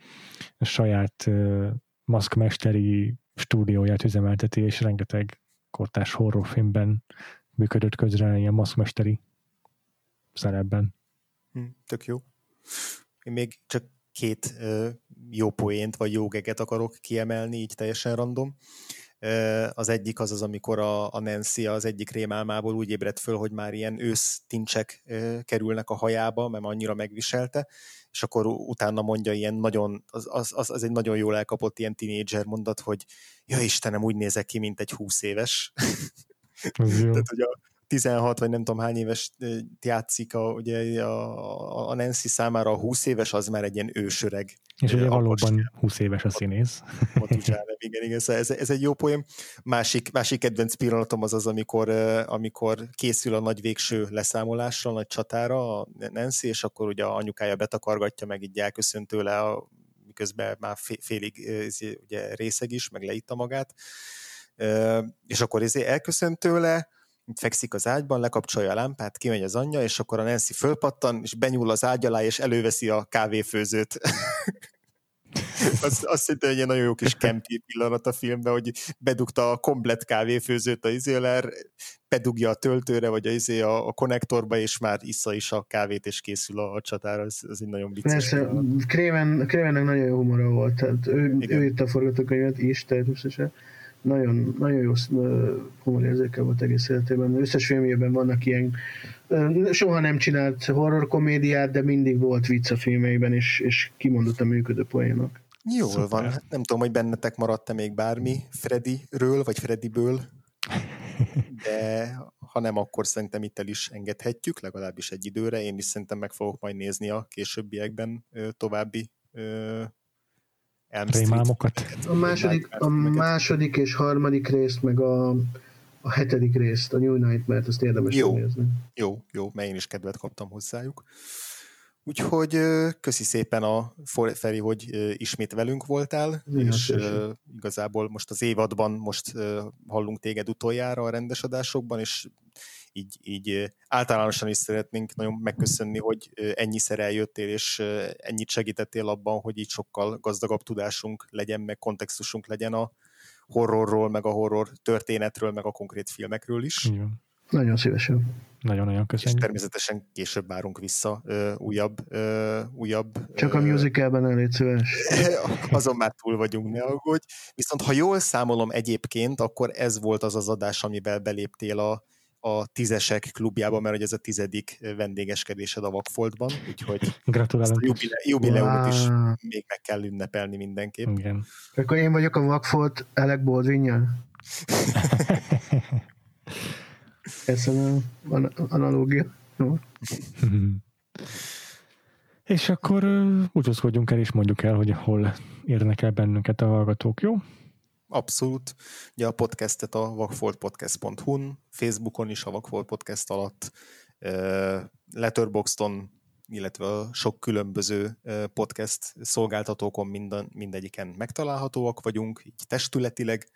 a saját ö, maszkmesteri stúdióját üzemelteti, és rengeteg kortás horrorfilmben működött közre ilyen maszkmesteri szerepben. Hm, Tök jó. Én még csak két ö, jó poént, vagy jó geget akarok kiemelni, így teljesen random. Az egyik az az, amikor a, a Nancy az egyik rémálmából úgy ébredt föl, hogy már ilyen ősztincsek kerülnek a hajába, mert annyira megviselte, és akkor utána mondja ilyen nagyon, az, az, az, egy nagyon jól elkapott ilyen tínédzser mondat, hogy ja Istenem, úgy nézek ki, mint egy húsz éves. Tehát, hogy a 16 vagy nem tudom hány éves játszik a, ugye a, a Nancy számára a 20 éves az már egy ilyen ősöreg És ugye valóban 20 éves a színész. Matuzsálev, igen, igen, szóval ez, ez, egy jó poém. Másik, másik kedvenc pillanatom az az, amikor, amikor készül a nagy végső leszámolásra, a nagy csatára a Nancy, és akkor ugye a anyukája betakargatja, meg így elköszönt tőle, a, miközben már fé- félig ugye részeg is, meg leitta magát. És akkor ezért elköszönt tőle, fekszik az ágyban, lekapcsolja a lámpát, kimegy az anyja, és akkor a Nancy fölpattan, és benyúl az ágy alá, és előveszi a kávéfőzőt. azt, azt hiszem, hogy egy nagyon jó kis kempi pillanat a filmben, hogy bedugta a komplet kávéfőzőt a izéler, bedugja a töltőre, vagy a, izé a, a konnektorba, és már issza is a kávét, és készül a, a csatára. Ez, ez egy nagyon vicces Persze, Krévennek nagyon jó humora volt, tehát ő, Igen. ő írta a forgatókönyvet is, természetesen. Nagyon, nagyon jó ö, humorérzékel volt egész életében. Összes filmjében vannak ilyen, soha nem csinált horror komédiát, de mindig volt vicc a filmeiben, és, és kimondottan működő poénok. Jól Szuper. van. Hát Nem tudom, hogy bennetek maradt-e még bármi Freddyről, vagy Freddyből, de ha nem, akkor szerintem itt el is engedhetjük, legalábbis egy időre. Én is szerintem meg fogok majd nézni a későbbiekben további Rémálmokat. A második, a második és harmadik részt, meg a, a hetedik részt, a New Nightmare-t, azt érdemes Jó. megnézni. Jó, jó, mert én is kedvet kaptam hozzájuk. Úgyhogy köszi szépen a Feri, hogy ismét velünk voltál, Igen, és ö, igazából most az évadban most hallunk téged utoljára a rendes adásokban, és így, így általánosan is szeretnénk nagyon megköszönni, hogy ennyiszer eljöttél, és ennyit segítettél abban, hogy így sokkal gazdagabb tudásunk legyen, meg kontextusunk legyen a horrorról, meg a horror történetről, meg a konkrét filmekről is. Van. Nagyon szívesen. Nagyon-nagyon és köszönjük. természetesen később várunk vissza ö, újabb, ö, újabb Csak a musicalben elég szíves. azon már túl vagyunk, ne aggódj. Viszont ha jól számolom egyébként, akkor ez volt az az adás, amivel beléptél a, a tízesek klubjába, mert hogy ez a tizedik vendégeskedésed a Vakfoltban, úgyhogy ezt a jubileumot is még meg kell ünnepelni mindenképp. Igen. Akkor én vagyok a Vakfolt Alec baldwin a an- analógia. És akkor búcsúzkodjunk el, és mondjuk el, hogy hol érnek el bennünket a hallgatók, jó? Abszolút. Ugye a podcastet a vakfoltpodcast.hu-n, Facebookon is a Vakfolt Podcast alatt, Letterboxdon, illetve a sok különböző podcast szolgáltatókon minden, mindegyiken megtalálhatóak vagyunk, így testületileg,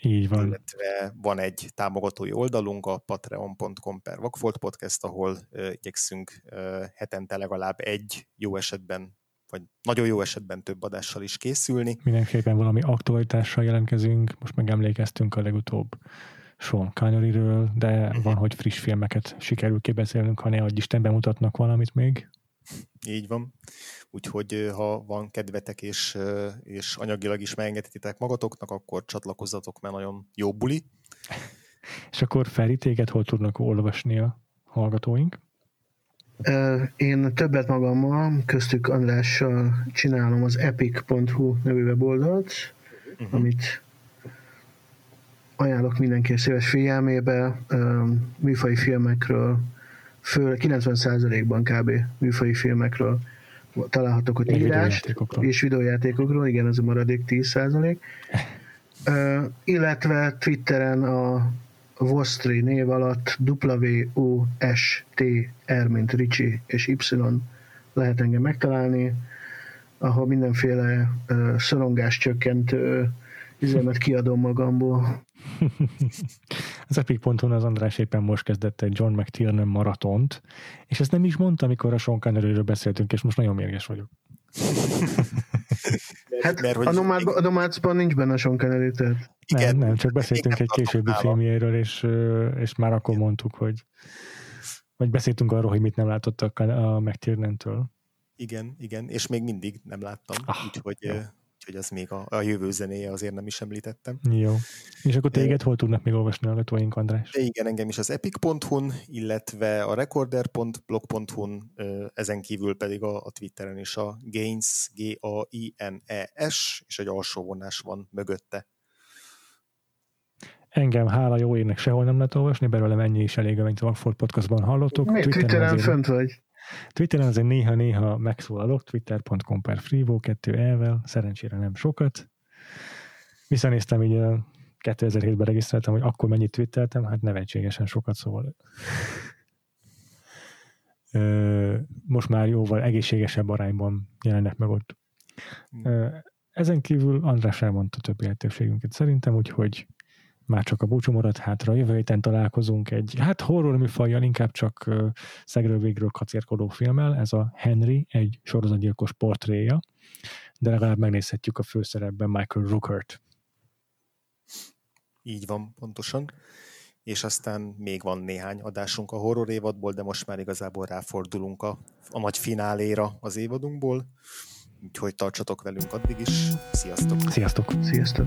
Így van. illetve van egy támogatói oldalunk, a patreon.com per Vakfolt Podcast, ahol igyekszünk hetente legalább egy jó esetben, vagy nagyon jó esetben több adással is készülni. Mindenképpen valami aktualitással jelentkezünk. Most meg emlékeztünk a legutóbb Sean Connery-ről, de Mhm. van, hogy friss filmeket sikerül kibeszélnünk, ha ne adj Isten bemutatnak valamit még. így van. Úgyhogy ha van kedvetek és, és anyagilag is megengedhetitek magatoknak, akkor csatlakozzatok, mert nagyon jó buli. És akkor Feri, téged hol tudnak olvasni a hallgatóink? Én többet magammal, köztük Andrással csinálom az epic.hu nevű weboldalt, uh-huh. amit ajánlok mindenki szíves figyelmébe, műfai filmekről, fő 90%-ban kb. műfai filmekről találhatok ott írást, és videójátékokról, igen, ez a maradék 10%. Uh, illetve Twitteren a Vostri név alatt W-O-S-T-R, mint Ricsi és Y lehet engem megtalálni, ahol mindenféle uh, szorongás csökkentő üzemet kiadom magamból. az Epic.hu az András éppen most kezdett egy John McTiernan maratont, és ezt nem is mondta, amikor a Sean Conneryről beszéltünk, és most nagyon mérges vagyok. hát mert, hogy a, Nomadsban nincs benne a Sean Connery, tehát. Igen, nem, nem, csak beszéltünk egy későbbi filmjéről, és, és már akkor mondtuk, hogy vagy beszéltünk arról, hogy mit nem látottak a McTiernan-től. Igen, igen, és még mindig nem láttam, ah, úgyhogy jó úgyhogy az még a, a jövő zenéje azért nem is említettem. Jó. És akkor téged hol tudnak még olvasni a letóink, András? Igen, engem is az epic.hu-n, illetve a recorder.blog.hu-n, ezen kívül pedig a, a Twitteren is a Gains, G-A-I-N-E-S, és egy alsó vonás van mögötte. Engem hála jó ének sehol nem lehet olvasni, belőlem ennyi is elég, amit a Vagford Podcastban hallottok. Miért Twitteren, Twitteren fönt vagy? Twitteren azért néha-néha megszólalok, twitter.com per frivo 2 elvel, szerencsére nem sokat. Visszanéztem így 2007-ben regisztráltam, hogy akkor mennyit twitteltem, hát nevetségesen sokat, szóval most már jóval egészségesebb arányban jelennek meg ott. Ezen kívül András elmondta több értékségünket szerintem, úgyhogy már csak a búcsú maradt hátra. Jövő héten találkozunk egy, hát horror műfajjal, inkább csak uh, szegről végről kacérkodó filmmel. Ez a Henry, egy sorozatgyilkos portréja, de legalább megnézhetjük a főszerepben Michael Rookert. Így van, pontosan. És aztán még van néhány adásunk a horror évadból, de most már igazából ráfordulunk a, a nagy fináléra az évadunkból. Úgyhogy tartsatok velünk addig is. Sziasztok! Sziasztok! Sziasztok!